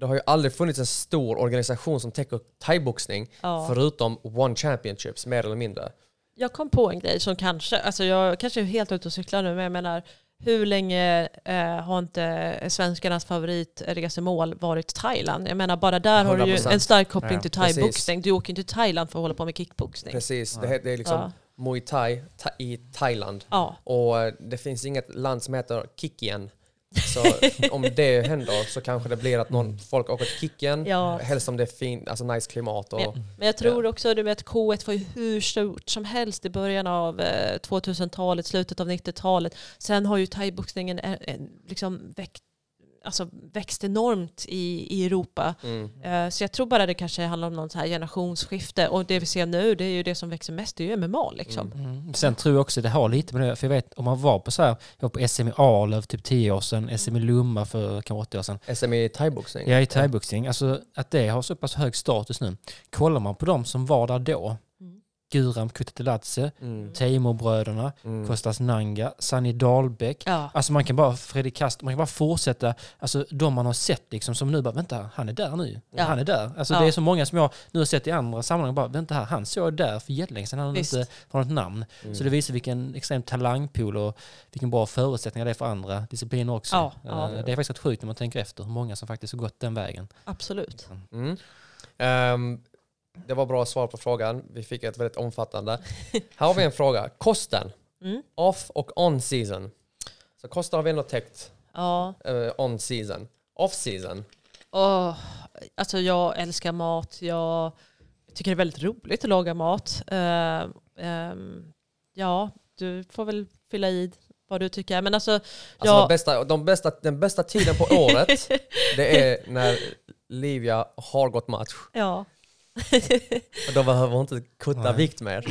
det har ju aldrig funnits en stor organisation som täcker thaiboxning Ja. förutom One Championships mer eller mindre. Jag kom på en grej som kanske, alltså jag kanske är helt ute och cyklar nu, men jag menar hur länge eh, har inte svenskarnas favoritresemål varit Thailand? Jag menar bara där har du ju 100%. en stark koppling Ja, till thaiboxning. Du åker inte till Thailand för att hålla på med kickboxning. Precis, det, he- det är liksom Ja. Muay Thai ta, i Thailand. Ja, Och eh, det finns inget land som heter Kickien. Så om det händer så kanske det blir att någon folk åker till Kickien. Ja. Helst om det är fint, alltså nice klimat. Och, men, men jag tror också du vet, K1 var ju hur stort som helst i början av eh, 2000-talet, slutet av 90-talet. Sen har ju thaiboxningen eh, eh, liksom växt, alltså växt enormt i, i Europa. mm. Eh, Så jag tror bara det kanske handlar om någon så här generationsskifte. Och det vi ser nu, det är ju det som växer mest, det är ju MMA liksom. Mm. Sen tror jag också det har lite med det, för jag vet om man var på så här, jag var på SM i Arlöv typ 10 år sedan, SM i Lomma för kanske 80 år sedan. SM i thaiboxning. Är i thaiboxning, alltså att det har så pass hög status nu. Kollar man på de som var där då, Mm. Guram Kutateladze, Mm. Teimurbröderna, Mm. Kostas Nanga, Sanni Dahlbäck. Ja. Alltså man kan bara, Fredrik Kast, man kan bara fortsätta, alltså de man har sett liksom som nu bara, vänta, han är där nu. Ja. Han är där. Alltså Ja. det är så många som jag nu har sett i andra sammanhang, bara, vänta här, han såg där för jättelänge sedan, han Visst. inte har något namn. Mm. Så det visar vilken extrem talangpool och vilken bra förutsättningar det är för andra discipliner också. Ja, ja. Eh, Det är faktiskt rätt sjukt när man tänker efter hur många som faktiskt har gått den vägen. Absolut. Mm. Ehm, det var bra svar på frågan. Vi fick ett väldigt omfattande. Här har vi en fråga. Kosten. Mm. Off och on season. Så kosten har vi ändå täckt Ja. eh, on season. Off season. Åh, alltså jag älskar mat. Jag tycker det är väldigt roligt att laga mat. Eh, ehm, ja, du får väl fylla i vad du tycker. Men alltså, Alltså Ja. de bästa, de bästa, den bästa tiden på året det är när Livia har gått match. ja. Och då behöver inte kutta Nej. vikt mer.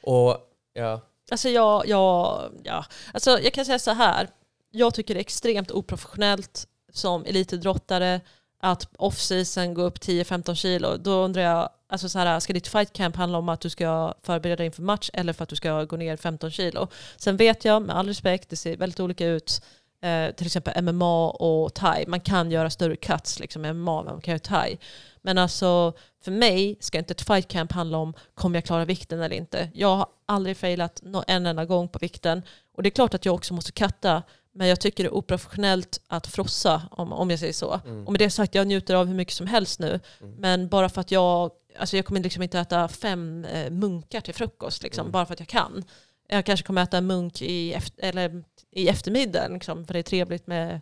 Och ja, Alltså jag, jag, ja. alltså jag kan säga så här. Jag tycker det är extremt oprofessionellt som elitidrottare att off-season gå upp 10-15 kilo. Då undrar jag, alltså så här, ska ditt fight camp handla om att du ska förbereda dig inför match eller för att du ska gå ner 15 kilo? Sen vet jag, med all respekt, det ser väldigt olika ut. Eh, till exempel MMA och thai. Man kan göra större cuts liksom, med MMA än man kan göra thai. Men alltså för mig ska inte ett fight camp handla om kommer jag klara vikten eller inte. Jag har aldrig failat en enda gång på vikten. Och det är klart att jag också måste katta. Men jag tycker det är oprofessionellt att frossa om, om jag säger så. Och med det sagt, jag njuter av hur mycket som helst nu. Men bara för att jag, alltså jag kommer liksom inte äta fem eh, munkar till frukost liksom, bara för att jag kan. Jag kanske kommer äta en munk i, eller i eftermiddag, liksom, för det är trevligt med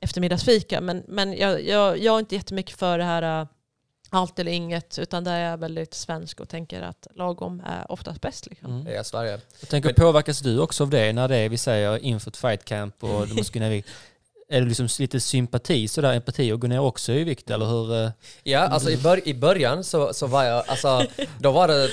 eftermiddagsfika. Men, men jag, jag, jag är inte jättemycket för det här äh, allt eller inget, utan där är jag väldigt svensk och tänker att lagom är oftast bäst. Liksom. Mm. det är Sverige. Jag tänker, Men- påverkas du också av det när det är, vi säger, inför ett fight camp och du måste vikt? Är det liksom lite sympati, sådär empati och gå ner också i vikt eller hur? eh? Ja, alltså i, bör, i början så, så var jag, alltså då var det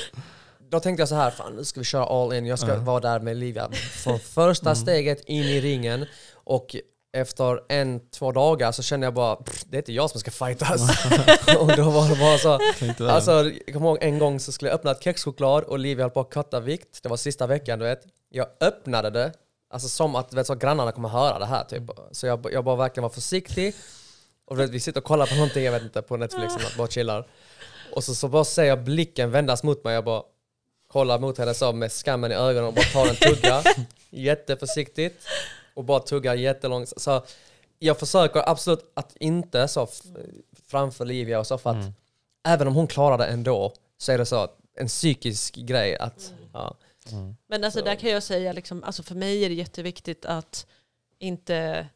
då tänkte jag så här, fan nu ska vi köra all in, jag ska Ja. vara där med Livia från första steget in i ringen och efter en, två dagar så kände jag bara, "Pff, det är inte jag som ska fightas. och då var det bara så, alltså jag kommer ihåg en gång så skulle jag öppna ett kexchoklad och Livia höll på att katta vikt, det var sista veckan du vet. Jag öppnade det, alltså som att vet, så grannarna kommer höra det här typ. Så jag, jag bara verkligen var försiktig. Och vet, vi sitter och kollar på någonting, jag vet inte, på Netflix något, bara chillar. Och så, så bara ser jag blicken vändas mot mig, jag bara kollar mot henne så med skammen i ögonen och bara tar en tugga. jätteförsiktigt. Och bara tuggar jättelångsamt. Så jag försöker absolut att inte så framför Livia och så för att även om hon klarar det ändå så är det så att en psykisk grej att ja. Men alltså där kan jag säga, liksom, alltså för mig är det jätteviktigt att inte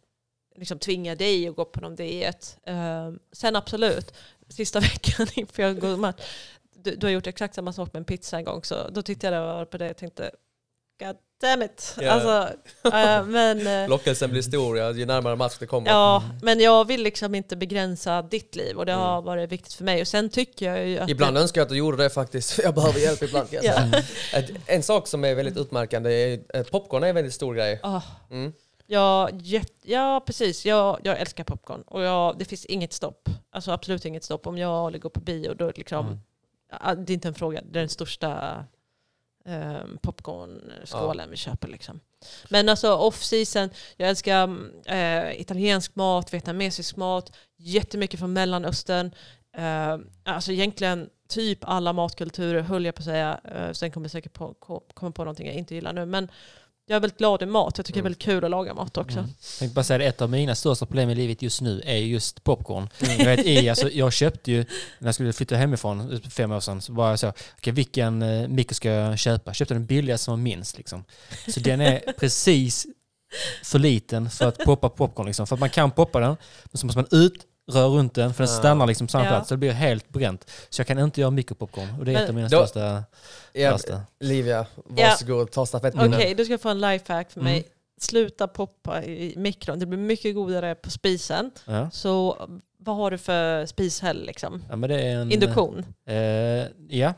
liksom, tvinga dig att gå på någon diet. Ehm, sen absolut, sista veckan inför jag går match, du, du har gjort exakt samma sak med en pizza en gång, så då tittade jag på det och tänkte God damn it. Ja. Alltså, eh, men, eh, Lockelsen blir stor ja, ju närmare match det kommer. ja, men jag vill liksom inte begränsa ditt liv och det har varit viktigt för mig. Och sen tycker jag ju att... Mm. Ibland önskar jag att du gjorde det faktiskt, för jag behöver hjälp ibland. Ett- En sak som är väldigt utmärkande är eh, popcorn är en väldigt stor grej. Ah, Mm. Ja, ja precis. Jag, jag älskar popcorn. Och jag, det finns inget stopp. Alltså absolut inget stopp. Om jag går på bio då det liksom... Ja, det är inte en fråga. Det är den största um, popcornskålen vi köper. Liksom. Men alltså off-season, jag älskar eh, italiensk mat, vietnamesisk mat, jättemycket från Mellanöstern. Eh, alltså egentligen typ alla matkulturer höll jag på att säga. Eh, sen kommer jag säkert på, ko- komma på någonting jag inte gillar nu. Men jag är väldigt glad i mat. Jag tycker det är väldigt kul att laga mat också. Mm. Jag tänkte bara säga det, ett av mina största problem i livet just nu är just popcorn. Jag, vet, i, alltså, jag köpte ju, när jag skulle flytta hemifrån för fem år sedan, så var jag så, okej vilken eh, mikro ska jag köpa? Jag köpte den billigaste som var minst. Liksom. Så den är precis för liten för att poppa popcorn. Liksom. För att man kan poppa den, men så måste man ut, röra runt den, för den Ja. stannar liksom på samma Ja. plats. Så det blir helt bränt. Så jag kan inte göra mikropopcorn. Och det är ett Men- av mina Då- största... Ja, värsta. Livia, varsågod, ta stafettpinnen. Okej, du ska få en lifehack för mig. Mm. Sluta poppa i mikron. Det blir mycket godare på spisen. Ja. Så vad har du för spishäll liksom? ja, men det är en... Induktion? Eh, ja.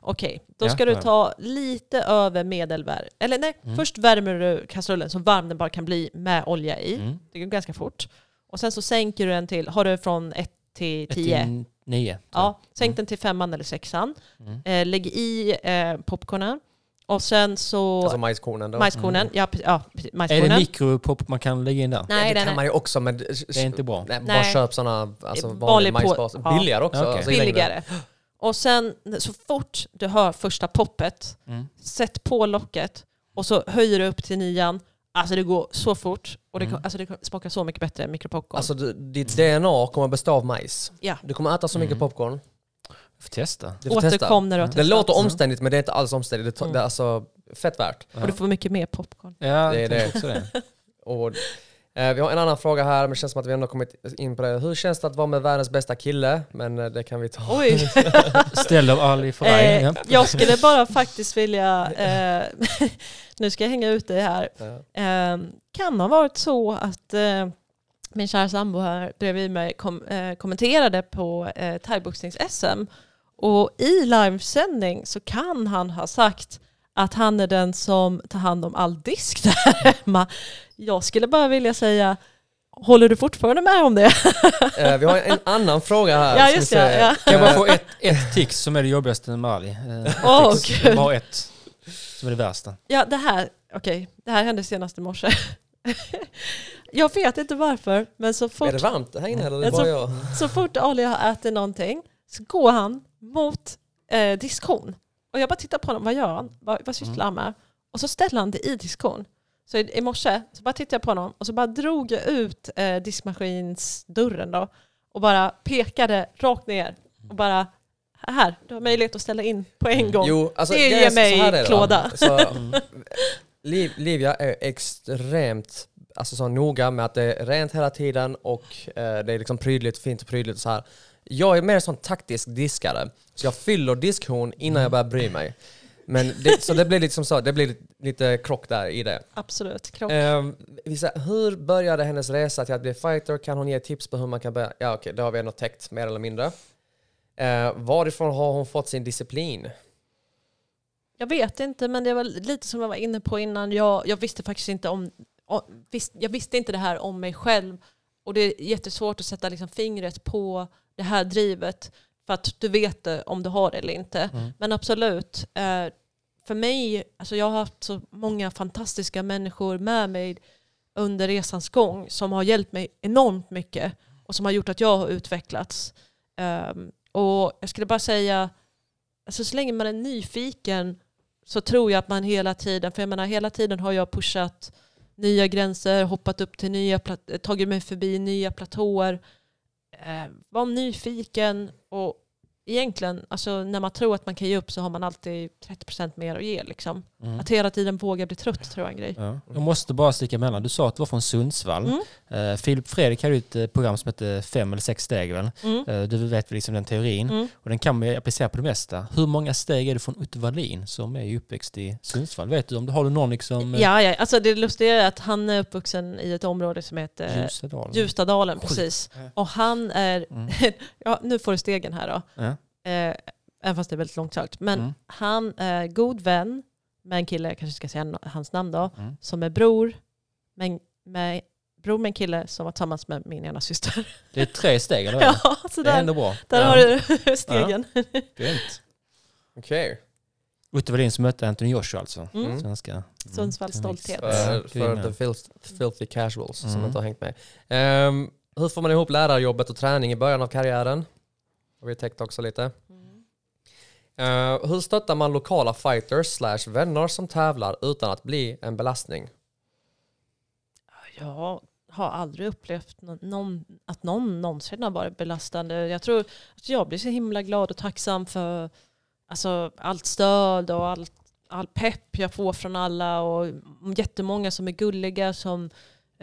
Okej, då Ja, ska du ja. ta lite över medelvärme. Eller nej, Mm. först värmer du kastrullen så varm den bara kan bli med olja i. Mm. Det går ganska fort. Och sen så sänker du den till, har du från 1 till 10? 1 9. Ja, sänk Mm. den till femman eller sexan. Mm. Eh, lägg i eh, popcornen. Och sen så Alltså majskornen då. majskornen. Ja, pre- ja, precis, Är det majskornen. mikropop man kan lägga in där? Nej, det den kan är man ju också men Det är inte bra. Nej, bara Nej. köp sådana alltså, Vanlig vanlig på- majsbas. ja. Billigare också. Okej. alltså, billigare. Och sen så fort du hör första poppet, Mm. sätt på locket och så höjer du upp till nian. Alltså det går så fort och det, Mm. alltså det smakar så mycket bättre än mikropopcorn. Alltså du, ditt DNA kommer bestå av majs. Ja. Du kommer äta så mycket Mm. popcorn. Jag får testa. Du får testa. Återkom när du har Det testat. låter omständigt men det är inte alls omständigt. Det, Mm. det är alltså fett värt. Och du får mycket mer popcorn. Ja, Det är det. också det. Och, vi har en annan fråga här, men det känns som att vi ändå kommit in på det. Hur känns det att vara med världens bästa kille? Men eh, det kan vi ta. Oj! Ställ av Ali Faraj. eh, ja. jag skulle bara faktiskt vilja, eh, nu ska jag hänga ut dig här. Eh, kan ha varit så att eh, min kära sambo här bredvid mig kom, eh, kommenterade på eh, thaiboxnings-SM och i livesändning så kan han ha sagt att han är den som tar hand om all disk där hemma. Jag skulle bara vilja säga, håller du fortfarande med om det? Eh, vi har en annan fråga här. Ja just det. Ja. Kan jag bara få ett, ett tics som är det jobbigaste med Ali? Eh, tics. Gud. Bara ett. Som är det värsta. Ja, det här, okej, det här hände senast i morse. jag vet inte varför, men så Är fort, det varmt här inne eller är det bara jag? så fort Ali har ätit någonting så går han mot eh, diskhon. Och jag bara tittar på honom, vad gör han? Vad, vad sysslar han med? Och så ställer han det i diskhon. Så i, i morse så bara tittade jag på honom och så bara drog jag ut eh, diskmaskinsdörren då och bara pekade rakt ner och bara här, du har möjlighet att ställa in på en gång. Jo, alltså, Det ger mig klåda. Så, Liv, Livia är extremt alltså, så noga med att det är rent hela tiden och eh, det är liksom prydligt, fint och prydligt och så här. Jag är mer sån taktisk diskare, så jag fyller diskhon innan jag börjar bry mig. Men det, så det blir liksom så, det blir lite, krock där i det. Absolut, krock. Eh, vi säger, hur började hennes resa till att bli fighter? Kan hon ge tips på hur man kan börja? Ja okej, det har vi ändå täckt mer eller mindre. Eh, varifrån har hon fått sin disciplin? Jag vet inte, men det var lite som jag var inne på innan. Jag, jag visste faktiskt inte om... o- Visst, jag visste inte det här om mig själv. Och det är jättesvårt att sätta liksom fingret på det här drivet. För att du vet om du har det eller inte. Mm. Men absolut. Eh, för mig, alltså jag har haft så många fantastiska människor med mig under resans gång som har hjälpt mig enormt mycket och som har gjort att jag har utvecklats. Ehm, och jag skulle bara säga, alltså så länge man är nyfiken så tror jag att man hela tiden, för jag menar hela tiden har jag pushat nya gränser, hoppat upp till nya, tagit mig förbi nya platåer. Eh, var nyfiken och egentligen, alltså när man tror att man kan ge upp så har man alltid 30% mer att ge. Liksom. Mm. Att hela tiden våga bli trött tror jag är en grej. Ja. Jag måste bara sticka emellan. Du sa att du var från Sundsvall. Mm. Eh, Filip Fredrik hade ju ett eh, program som hette Fem eller sex steg väl? Mm. Eh, du vet väl liksom den teorin. Mm. Och den kan man ju applicera på det mesta. Hur många steg är det från Otto Wallin som är uppväxt i Sundsvall? Vet du om du har du någon liksom... Ja, ja, alltså det lustiga är att han är uppvuxen i ett område som heter? Ljustadalen, Sjukt. precis. Och han är, Mm. ja nu får du stegen här då, Ja. Eh, även fast det är väldigt långt sagt. Men Mm. han är god vän med en kille, jag kanske ska säga hans namn då, Mm. som är bror med, med, bror med en kille som var tillsammans med min ena syster. Det är tre steg eller? vad? ja, så Det är där, ändå bra. där Ja. har du stegen. Grymt. Okej. Otto Wallin som mötte Anthony Joshua alltså. Mm. Svenska. Mm. Sundsvalls stolthet. Ja, För, för the filth, filthy casuals som Mm. inte har hängt med. Ehm, hur får man ihop lärarjobbet och träning i början av karriären? Har vi täckt också lite. Eh, hur stöttar man lokala fighters slash vänner som tävlar utan att bli en belastning? Jag har aldrig upplevt nå- någon, att någon någonsin har varit belastande. Jag tror att jag blir så himla glad och tacksam för alltså, allt stöd och allt, all pepp jag får från alla och jättemånga som är gulliga som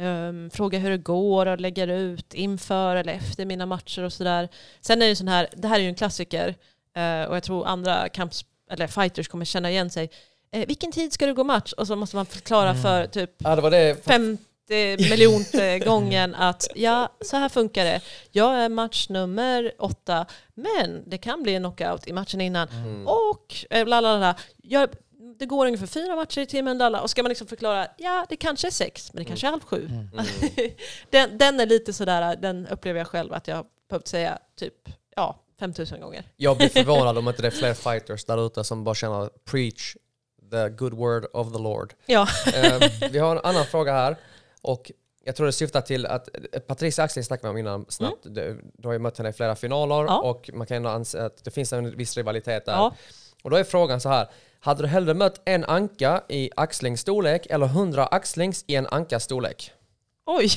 ehm, frågar hur det går och lägger ut inför eller efter mina matcher och sådär. Sen är det sån här, det här är ju en klassiker eh, och jag tror andra kamps, eller fighters kommer känna igen sig. Eh, vilken tid ska du gå match? Och så måste man förklara Mm. för typ Ja, det var det. 50 miljonte gången att ja, så här funkar det. Jag är match nummer åtta, men det kan bli en knockout i matchen innan. Mm. Och eh, bla bla bla. Jag, det går ungefär fyra matcher i bla. Och ska man liksom förklara, ja det kanske är sex, men det kanske är halv sju. Mm. den, den är lite sådär, den upplever jag själv att jag har behövt säga typ ja, 5000 gånger. Jag blir förvånad om inte det är fler fighters där ute som bara känner preach the good word of the Lord. Ja. Eh, vi har en annan fråga här. Och jag tror det syftar till att Patricia Axling snackade vi om innan snabbt. Du, du har ju mött henne i flera finaler Mm. Ja. och man kan ändå anse att det finns en viss rivalitet där. Ja. Och då är frågan så här. Hade du hellre mött en anka i Axlings storlek eller hundra Axlings i en ankas storlek? Oj,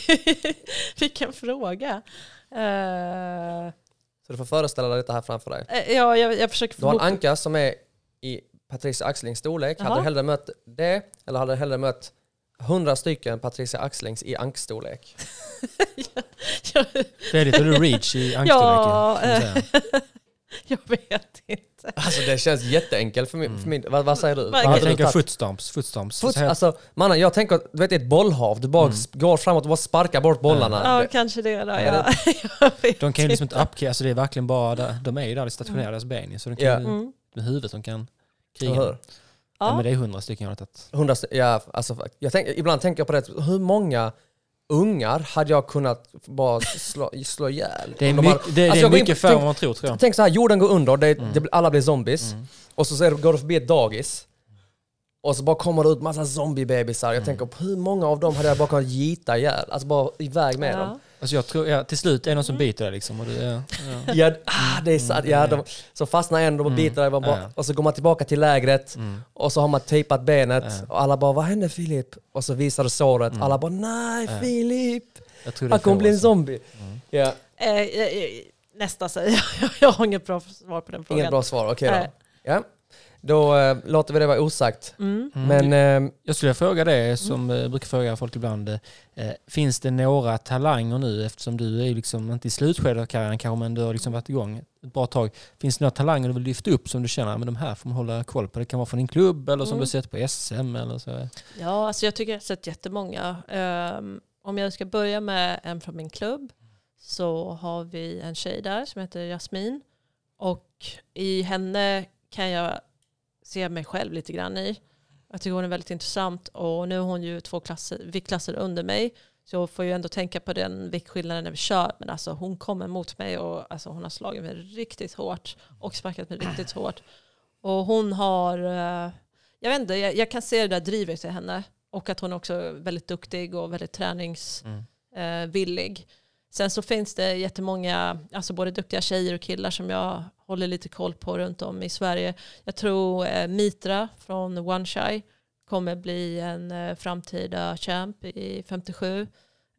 vilken fråga. Eh, Så du får föreställa dig detta här framför dig. eh, ja, jag, jag försöker Du har en anka som är i Patricia Axlings storlek. Hade Jaha. du hellre mött det eller hade du hellre mött hundra stycken Patricia Axlings i ankstorlek? Fredrik, har du reach i angstorleken? Ja, jag vet inte. Alltså det känns jätteenkelt för min... För min vad, vad säger du? Vad Jag tänker footstomps. footstomps. Foot, alltså, mannen, jag tänker att du vet, det är ett bollhav. Du bara går framåt och bara sparkar bort bollarna. Ja, Det- kanske det då. Ja. de kan ju liksom inte upkick, alltså det är verkligen bara där, de är ju där stationerade, deras ben så de kan Ja. ju, Mm. med huvudet de kan kriga. Ja. Ja. men det är hundra stycken jag har tagit. Hundra, st- ja, alltså, jag tänk, ibland tänker jag på det, hur många ungar hade jag kunnat bara slå, slå ihjäl? Det är, de mycket, det, Alltså, är mycket färre än man tror tror jag. Tänk så här, jorden går under, det, Mm. det, alla blir zombies. Mm. Och så, så går du förbi ett dagis. Och så bara kommer det ut massa zombiebebisar. Mm. Jag tänker på hur många av dem hade jag bara kunnat gita ihjäl? Alltså bara iväg med dem. Alltså jag tror, ja, till slut är det någon Mm. som biter dig liksom. Och det, ja, ja. Ja, ah, det är sant. Ja, de, så fastnar en, de biter dig, bara, Mm. Ja. och så går man tillbaka till lägret. Mm. Och så har man tejpat benet. Och alla bara, vad hände Filip? Och så visar du såret. Mm. Alla bara, nej. Filip! Han kommer bli en zombie. Ja, Eh, eh, eh, nästa säger jag. Jag har inget bra svar på den frågan. inget bra svar. Okej då. Nej. Ja. Då eh, låter vi det vara osagt. Mm. Mm. Men eh, Jag skulle fråga det som eh, jag brukar fråga folk ibland. Eh, finns det några talanger nu eftersom du är liksom inte i slutskedet av karriären kanske men du har liksom varit igång ett bra tag. Finns det några talanger du vill lyfta upp som du känner att de här får man hålla koll på? Det kan vara från din klubb eller som Mm. du har sett på SM eller så. Ja, alltså jag tycker jag har sett jättemånga. Um, om jag ska börja med en från min klubb så har vi en tjej där som heter Jasmin. Och i henne kan jag se mig själv lite grann i. Jag tycker hon är väldigt intressant och nu är hon ju två klasser, viktklasser under mig. Så jag får ju ändå tänka på den viktskillnaden när vi kör. Men alltså hon kommer mot mig och alltså, hon har slagit mig riktigt hårt och sparkat mig riktigt hårt. Och hon har, eh, jag vet inte, jag, jag kan se det där drivet i henne. Och att hon också är väldigt duktig och väldigt träningsvillig. Mm. Eh. Sen så finns det jättemånga, alltså både duktiga tjejer och killar som jag håller lite koll på runt om i Sverige. Jag tror eh, Mitra från One Shy kommer bli en eh, framtida champ i 57.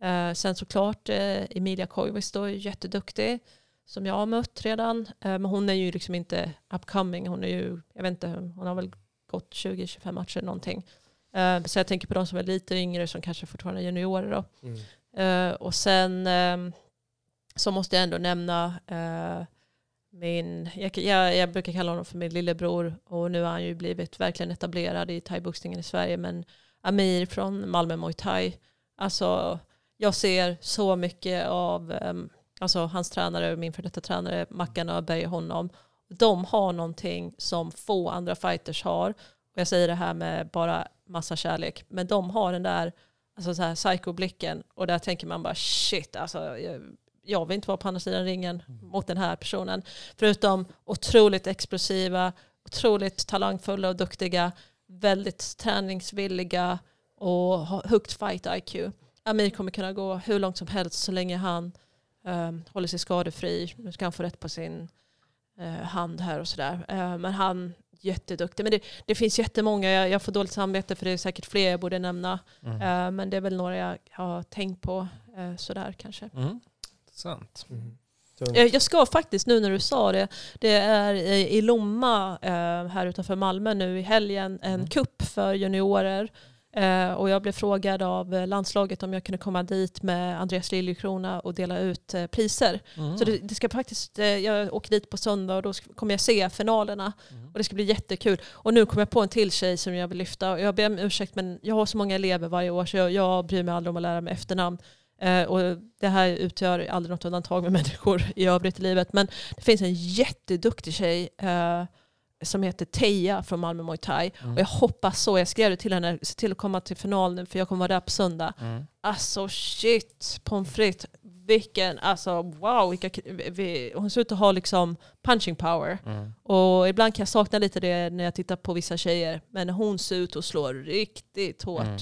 Eh, sen såklart eh, Emilia Koivisto är jätteduktig. som jag har mött redan. Eh, men hon är ju liksom inte upcoming. Hon är ju, jag vet inte, hon har väl gått 20-25 matcher någonting. Eh, så jag tänker på de som är lite yngre som kanske fortfarande är juniorer då. Mm. Eh, och sen ehm, så måste jag ändå nämna eh, min, jag, jag, jag brukar kalla honom för min lillebror och nu har han ju blivit verkligen etablerad i thaiboxningen i Sverige men Amir från Malmö Muay Thai. Alltså jag ser så mycket av ehm, alltså, hans tränare, min för detta tränare Mackan Öberg och honom. De har någonting som få andra fighters har. Och jag säger det här med bara massa kärlek. Men de har den där alltså så här psycho-blicken och där tänker man bara shit, alltså, jag, jag vill inte vara på andra sidan ringen mot den här personen. Förutom otroligt explosiva, otroligt talangfulla och duktiga, väldigt träningsvilliga och högt fight IQ. Amir kommer kunna gå hur långt som helst så länge han um, håller sig skadefri. Nu ska han få rätt på sin uh, hand här och sådär. Uh, men han jätteduktig. Men det, det finns jättemånga, jag, jag får dåligt samvete för det är säkert fler jag borde nämna. Mm. Uh, men det är väl några jag har tänkt på uh, sådär kanske. Mm. Sant. Mm. Eh, Jag ska faktiskt nu när du sa det, det är i Lomma här utanför Malmö nu i helgen en Mm. kupp för juniorer. Eh, och jag blev frågad av eh, landslaget om jag kunde komma dit med Andreas Liljekrona och dela ut eh, priser. Mm. Så det, det ska faktiskt, jag åker dit på söndag och då kommer jag se finalerna. Mm. Och det ska bli jättekul. Och nu kommer jag på en till tjej som jag vill lyfta. Jag ber om ursäkt men jag har så många elever varje år så jag, jag bryr mig aldrig om att lära mig efternamn. Eh, och det här utgör aldrig något undantag med människor i övrigt i livet. Men det finns en jätteduktig tjej eh, som heter Teija från Malmö Muay Thai. Mm. Och jag hoppas så, jag skrev det till henne, se till att komma till final nu för jag kommer vara där på söndag. Mm. Alltså shit, pommes frites. Vilken, alltså wow. Vilka, vi, hon ser ut att ha liksom punching power. Mm. Och ibland kan jag sakna lite det när jag tittar på vissa tjejer. Men hon ser ut att slå riktigt hårt. Mm.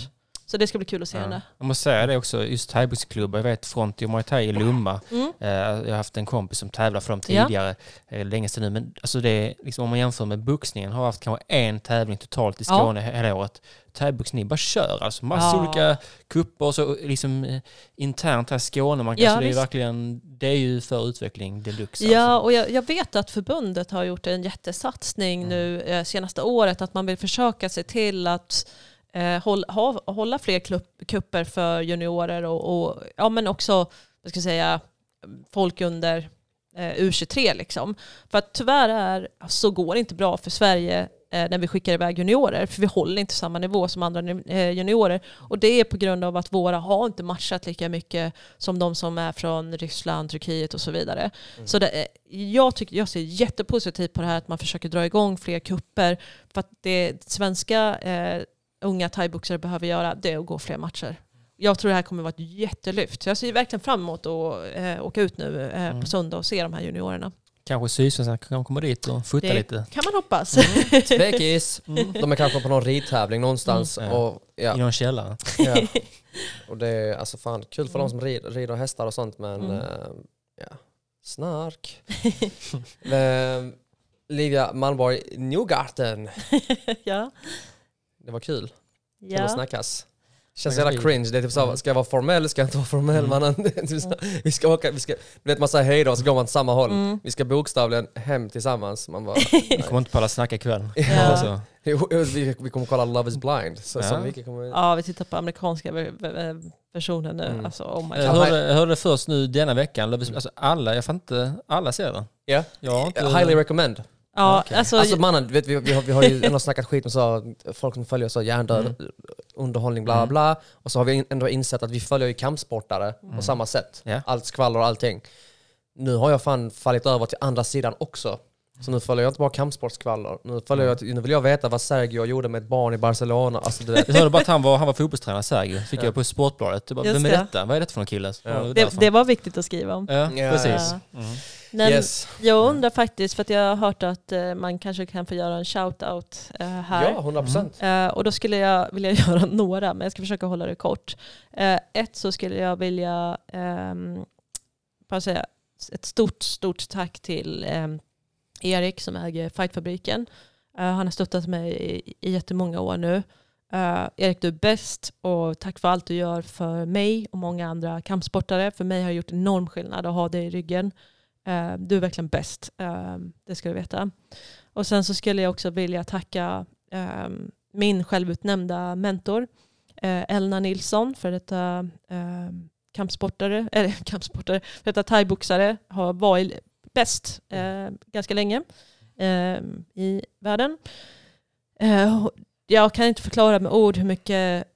Så det ska bli kul att se Ja. henne. Jag måste säga det också, just thaiboxklubbar. Jag vet Fronti och Muay Thai i Lomma. Mm. Eh, Jag har haft en kompis som tävlar för dem Ja. tidigare, ja. länge sedan nu. Men alltså det liksom, om man jämför med boxningen, har haft kanske en tävling totalt i Ja. Skåne hela året. Thaiboxning bara kör alltså. Massa Ja. olika kupper och så liksom eh, internt här i Skåne. Man kan, Ja, det är verkligen, det är ju för utveckling deluxe. Ja, alltså. och jag, jag vet att förbundet har gjort en jättesatsning Mm. nu eh, senaste året. Att man vill försöka se till att eh, hålla, ha, hålla fler kupper för juniorer och, och ja, men också vad ska jag säga, folk under eh, U23. Liksom. För att tyvärr är, så går det inte bra för Sverige eh, när vi skickar iväg juniorer. För vi håller inte samma nivå som andra eh, juniorer. Och det är på grund av att våra har inte matchat lika mycket som de som är från Ryssland, Turkiet och så vidare. Så det, är- jag, tycker, jag ser jättepositivt på det här att man försöker dra igång fler kupper. För att det svenska eh, unga thaiboxare behöver göra det är att gå fler matcher. Jag tror det här kommer vara ett jättelyft. Så jag ser verkligen fram emot att eh, åka ut nu eh, Mm. på söndag och se de här juniorerna. Kanske Sydsvenskan kan komma dit och fota Det lite. kan man hoppas. Tvekis. De är kanske på någon ridtävling någonstans. Mm. Ja. Och, ja, I någon källare. ja. och det är alltså fan kul för de som rider, rider hästar och sånt men Mm. eh, ja. snark. Eh, Livia Malmborg, Newgarten. ja. Det var kul. Kul Ja. att snackas. Känns Ja, jävla cringe. Det är typ så, ska jag vara formell? Ska jag inte vara formell? Mm. mannen? Typ så, vi ska åka, vi ska, du vet man säger hej då och så går man åt samma håll. Mm. Vi ska bokstavligen hem tillsammans. Man bara, Vi kommer inte palla snacka ikväll. Ja. Alltså. Vi, vi kommer kolla Love is blind. Så, Ja. så mycket kommer vi... ja, vi tittar på amerikanska ver- ver- versionen nu. Mm. Alltså, oh my Jag hörde, jag hörde först nu denna veckan, alltså alla, jag fan inte, alla ser den. Ja. Har inte... Highly recommend. Ja, Okej. alltså, Alltså mannen, vet, vi, vi, har, vi har ju ändå snackat skit med så, folk som följer så hjärndöd, underhållning, bla bla Mm. bla. Och så har vi ändå insett att vi följer ju kampsportare på samma sätt. Ja. Allt skvaller och allting. Nu har jag fan fallit över till andra sidan också. Så nu följer jag inte bara kampsportskvaller. Nu, följer jag, nu vill jag veta vad Sergio gjorde med ett barn i Barcelona. Alltså, du vet. Jag hörde bara att han var, han var fotbollstränare, Sergio. Fick Ja. jag på Sportbladet. Jag bara, Just vem är det. detta? Vad är detta för någon kille? Ja. Det, det var viktigt att skriva om. Ja, Ja, precis. ja. Mm. Men yes. jag undrar faktiskt, för att jag har hört att eh, man kanske kan få göra en shout-out eh, här. Ja, 100 procent. Eh, och då skulle jag vilja göra några, men jag ska försöka hålla det kort. Ett så skulle jag vilja ehm, bara säga ett stort, stort tack till ehm, Erik som äger Fightfabriken. Han har stöttat mig i, i jättemånga år nu. Eh, Erik, du är bäst och tack för allt du gör för mig och många andra kampsportare. För mig har det gjort enorm skillnad att ha dig i ryggen. Eh, du är verkligen bäst, eh, det ska du veta. Och sen så skulle jag också vilja tacka eh, min självutnämnda mentor, eh, Elna Nilsson, för detta eh, ehm, kampsportare, eller kampsportare, för detta thaiboxare, har varit bäst eh, ganska länge eh, i världen. Eh, jag kan inte förklara med ord hur mycket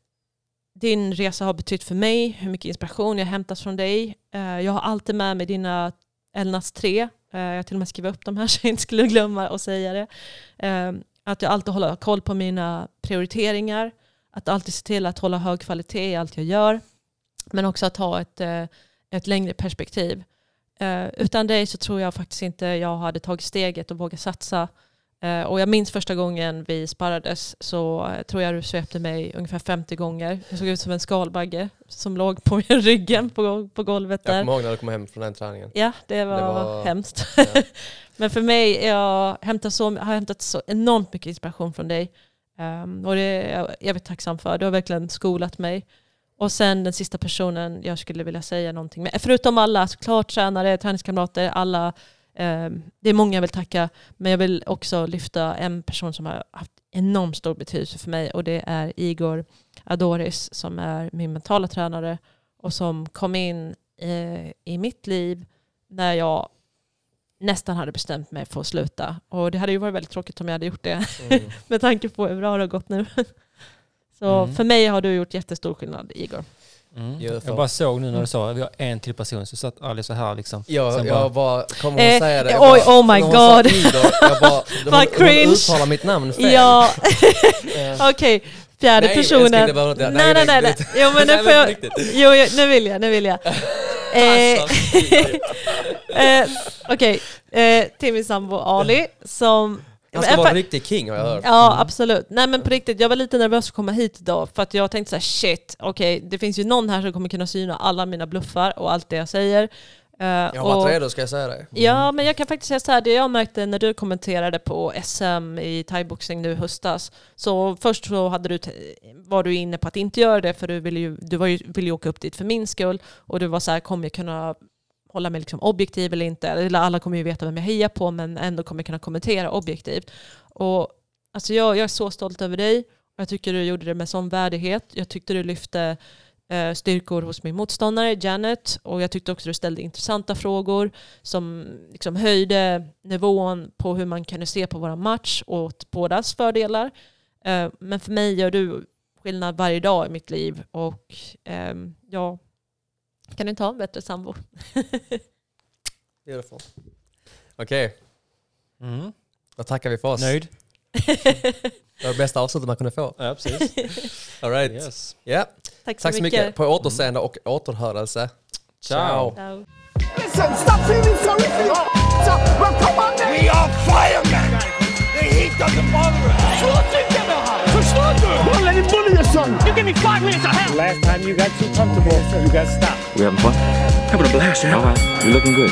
din resa har betytt för mig, hur mycket inspiration jag hämtat från dig. Eh, jag har alltid med mig dina Elnas tre. Eh, jag har till och med skrivit upp de här så jag inte skulle glömma att säga det. Eh, att jag alltid håller koll på mina prioriteringar. Att alltid se till att hålla hög kvalitet i allt jag gör. Men också att ha ett, eh, ett längre perspektiv. Utan dig så tror jag faktiskt inte jag hade tagit steget och vågat satsa. Eh, och jag minns första gången vi sparrades så eh, tror jag du svepte mig ungefär 50 gånger. Jag såg ut som en skalbagge som låg på min ryggen på, på golvet Jag där. kommer ihåg när du kom hem från den träningen. Ja, det var, var- hemskt. Ja. Men för mig, jag hämtar så, har hämtat så enormt mycket inspiration från dig. Ehm, och det är jag evigt tacksam för. Du har verkligen skolat mig. Och sen den sista personen jag skulle vilja säga någonting med. Förutom alla, såklart tränare, träningskamrater, alla. Ehm, det är många jag vill tacka. Men jag vill också lyfta en person som har haft enormt stor betydelse för mig. Och det är Igor Adoris som är min mentala tränare. Och som kom in eh, i mitt liv när jag nästan hade bestämt mig för att sluta. Och det hade ju varit väldigt tråkigt om jag hade gjort det Mm. med tanke på hur bra det har gått nu. Så Mm. för mig har du gjort jättestor skillnad, Igor. Mm. Jag bara såg nu när du sa att vi har en till person, så satt Ali så här liksom. Jag, Sen jag bara, kommer hon Eh, säga det? Jag oj, bara, oh my när hon sa God. Igor, jag bara, Vad cringe. hon uttalar mitt namn fel. Ja, okej. Fjärde Nej, personen. behöver inte- nej, nej, nej, nej. Jo, men nu Nej, får jag... Jo, jo, nu vill jag, nu vill jag. Eh, Alltså, eh, Okej, eh, till min sambo Ali som... Han ska vara en riktig king har jag hört. Ja, absolut. Nej men på riktigt, jag var lite nervös att komma hit idag för att jag tänkte så här: shit, okej, det finns ju någon här som kommer kunna syna alla mina bluffar och allt det jag säger. Eh, Jag har varit redo ska jag säga det. Ja, men jag kan faktiskt säga så här, det jag märkte när du kommenterade på SM i thaiboxning nu i höstas, så först så hade du, var du inne på att inte göra det för du ville ju, du var ju, ville ju åka upp dit för min skull och du var så här, kommer jag kunna hålla mig liksom objektiv eller inte? Eller alla kommer ju veta vem jag hejar på men ändå kommer jag kunna kommentera objektivt. Och alltså jag, jag är så stolt över dig och jag tycker du gjorde det med sån värdighet. Jag tyckte du lyfte eh, styrkor hos min motståndare Janet och jag tyckte också du ställde intressanta frågor som liksom höjde nivån på hur man kunde se på våra match och åt bådas fördelar. Eh, men för mig gör du skillnad varje dag i mitt liv och eh, jag kan inte ha en bättre sambo. Beautiful. Okej, Mm. då tackar vi för oss. Nöjd? Det var det bästa avslutet man kunde få. Ja, precis. All right. yes. Ja, Tack så tack så mycket. På återseende och återhörelse. Ciao. Ciao. Listen, stop feeling sorry for yourself. Well, come on then. We are firemen. The heat doesn't bother us. Förstår du? Don't let him bully your son. You give me five minutes of hell. Last time you got too comfortable, so you got stopped. We having fun? Having a blast, yeah. All right. You're looking good.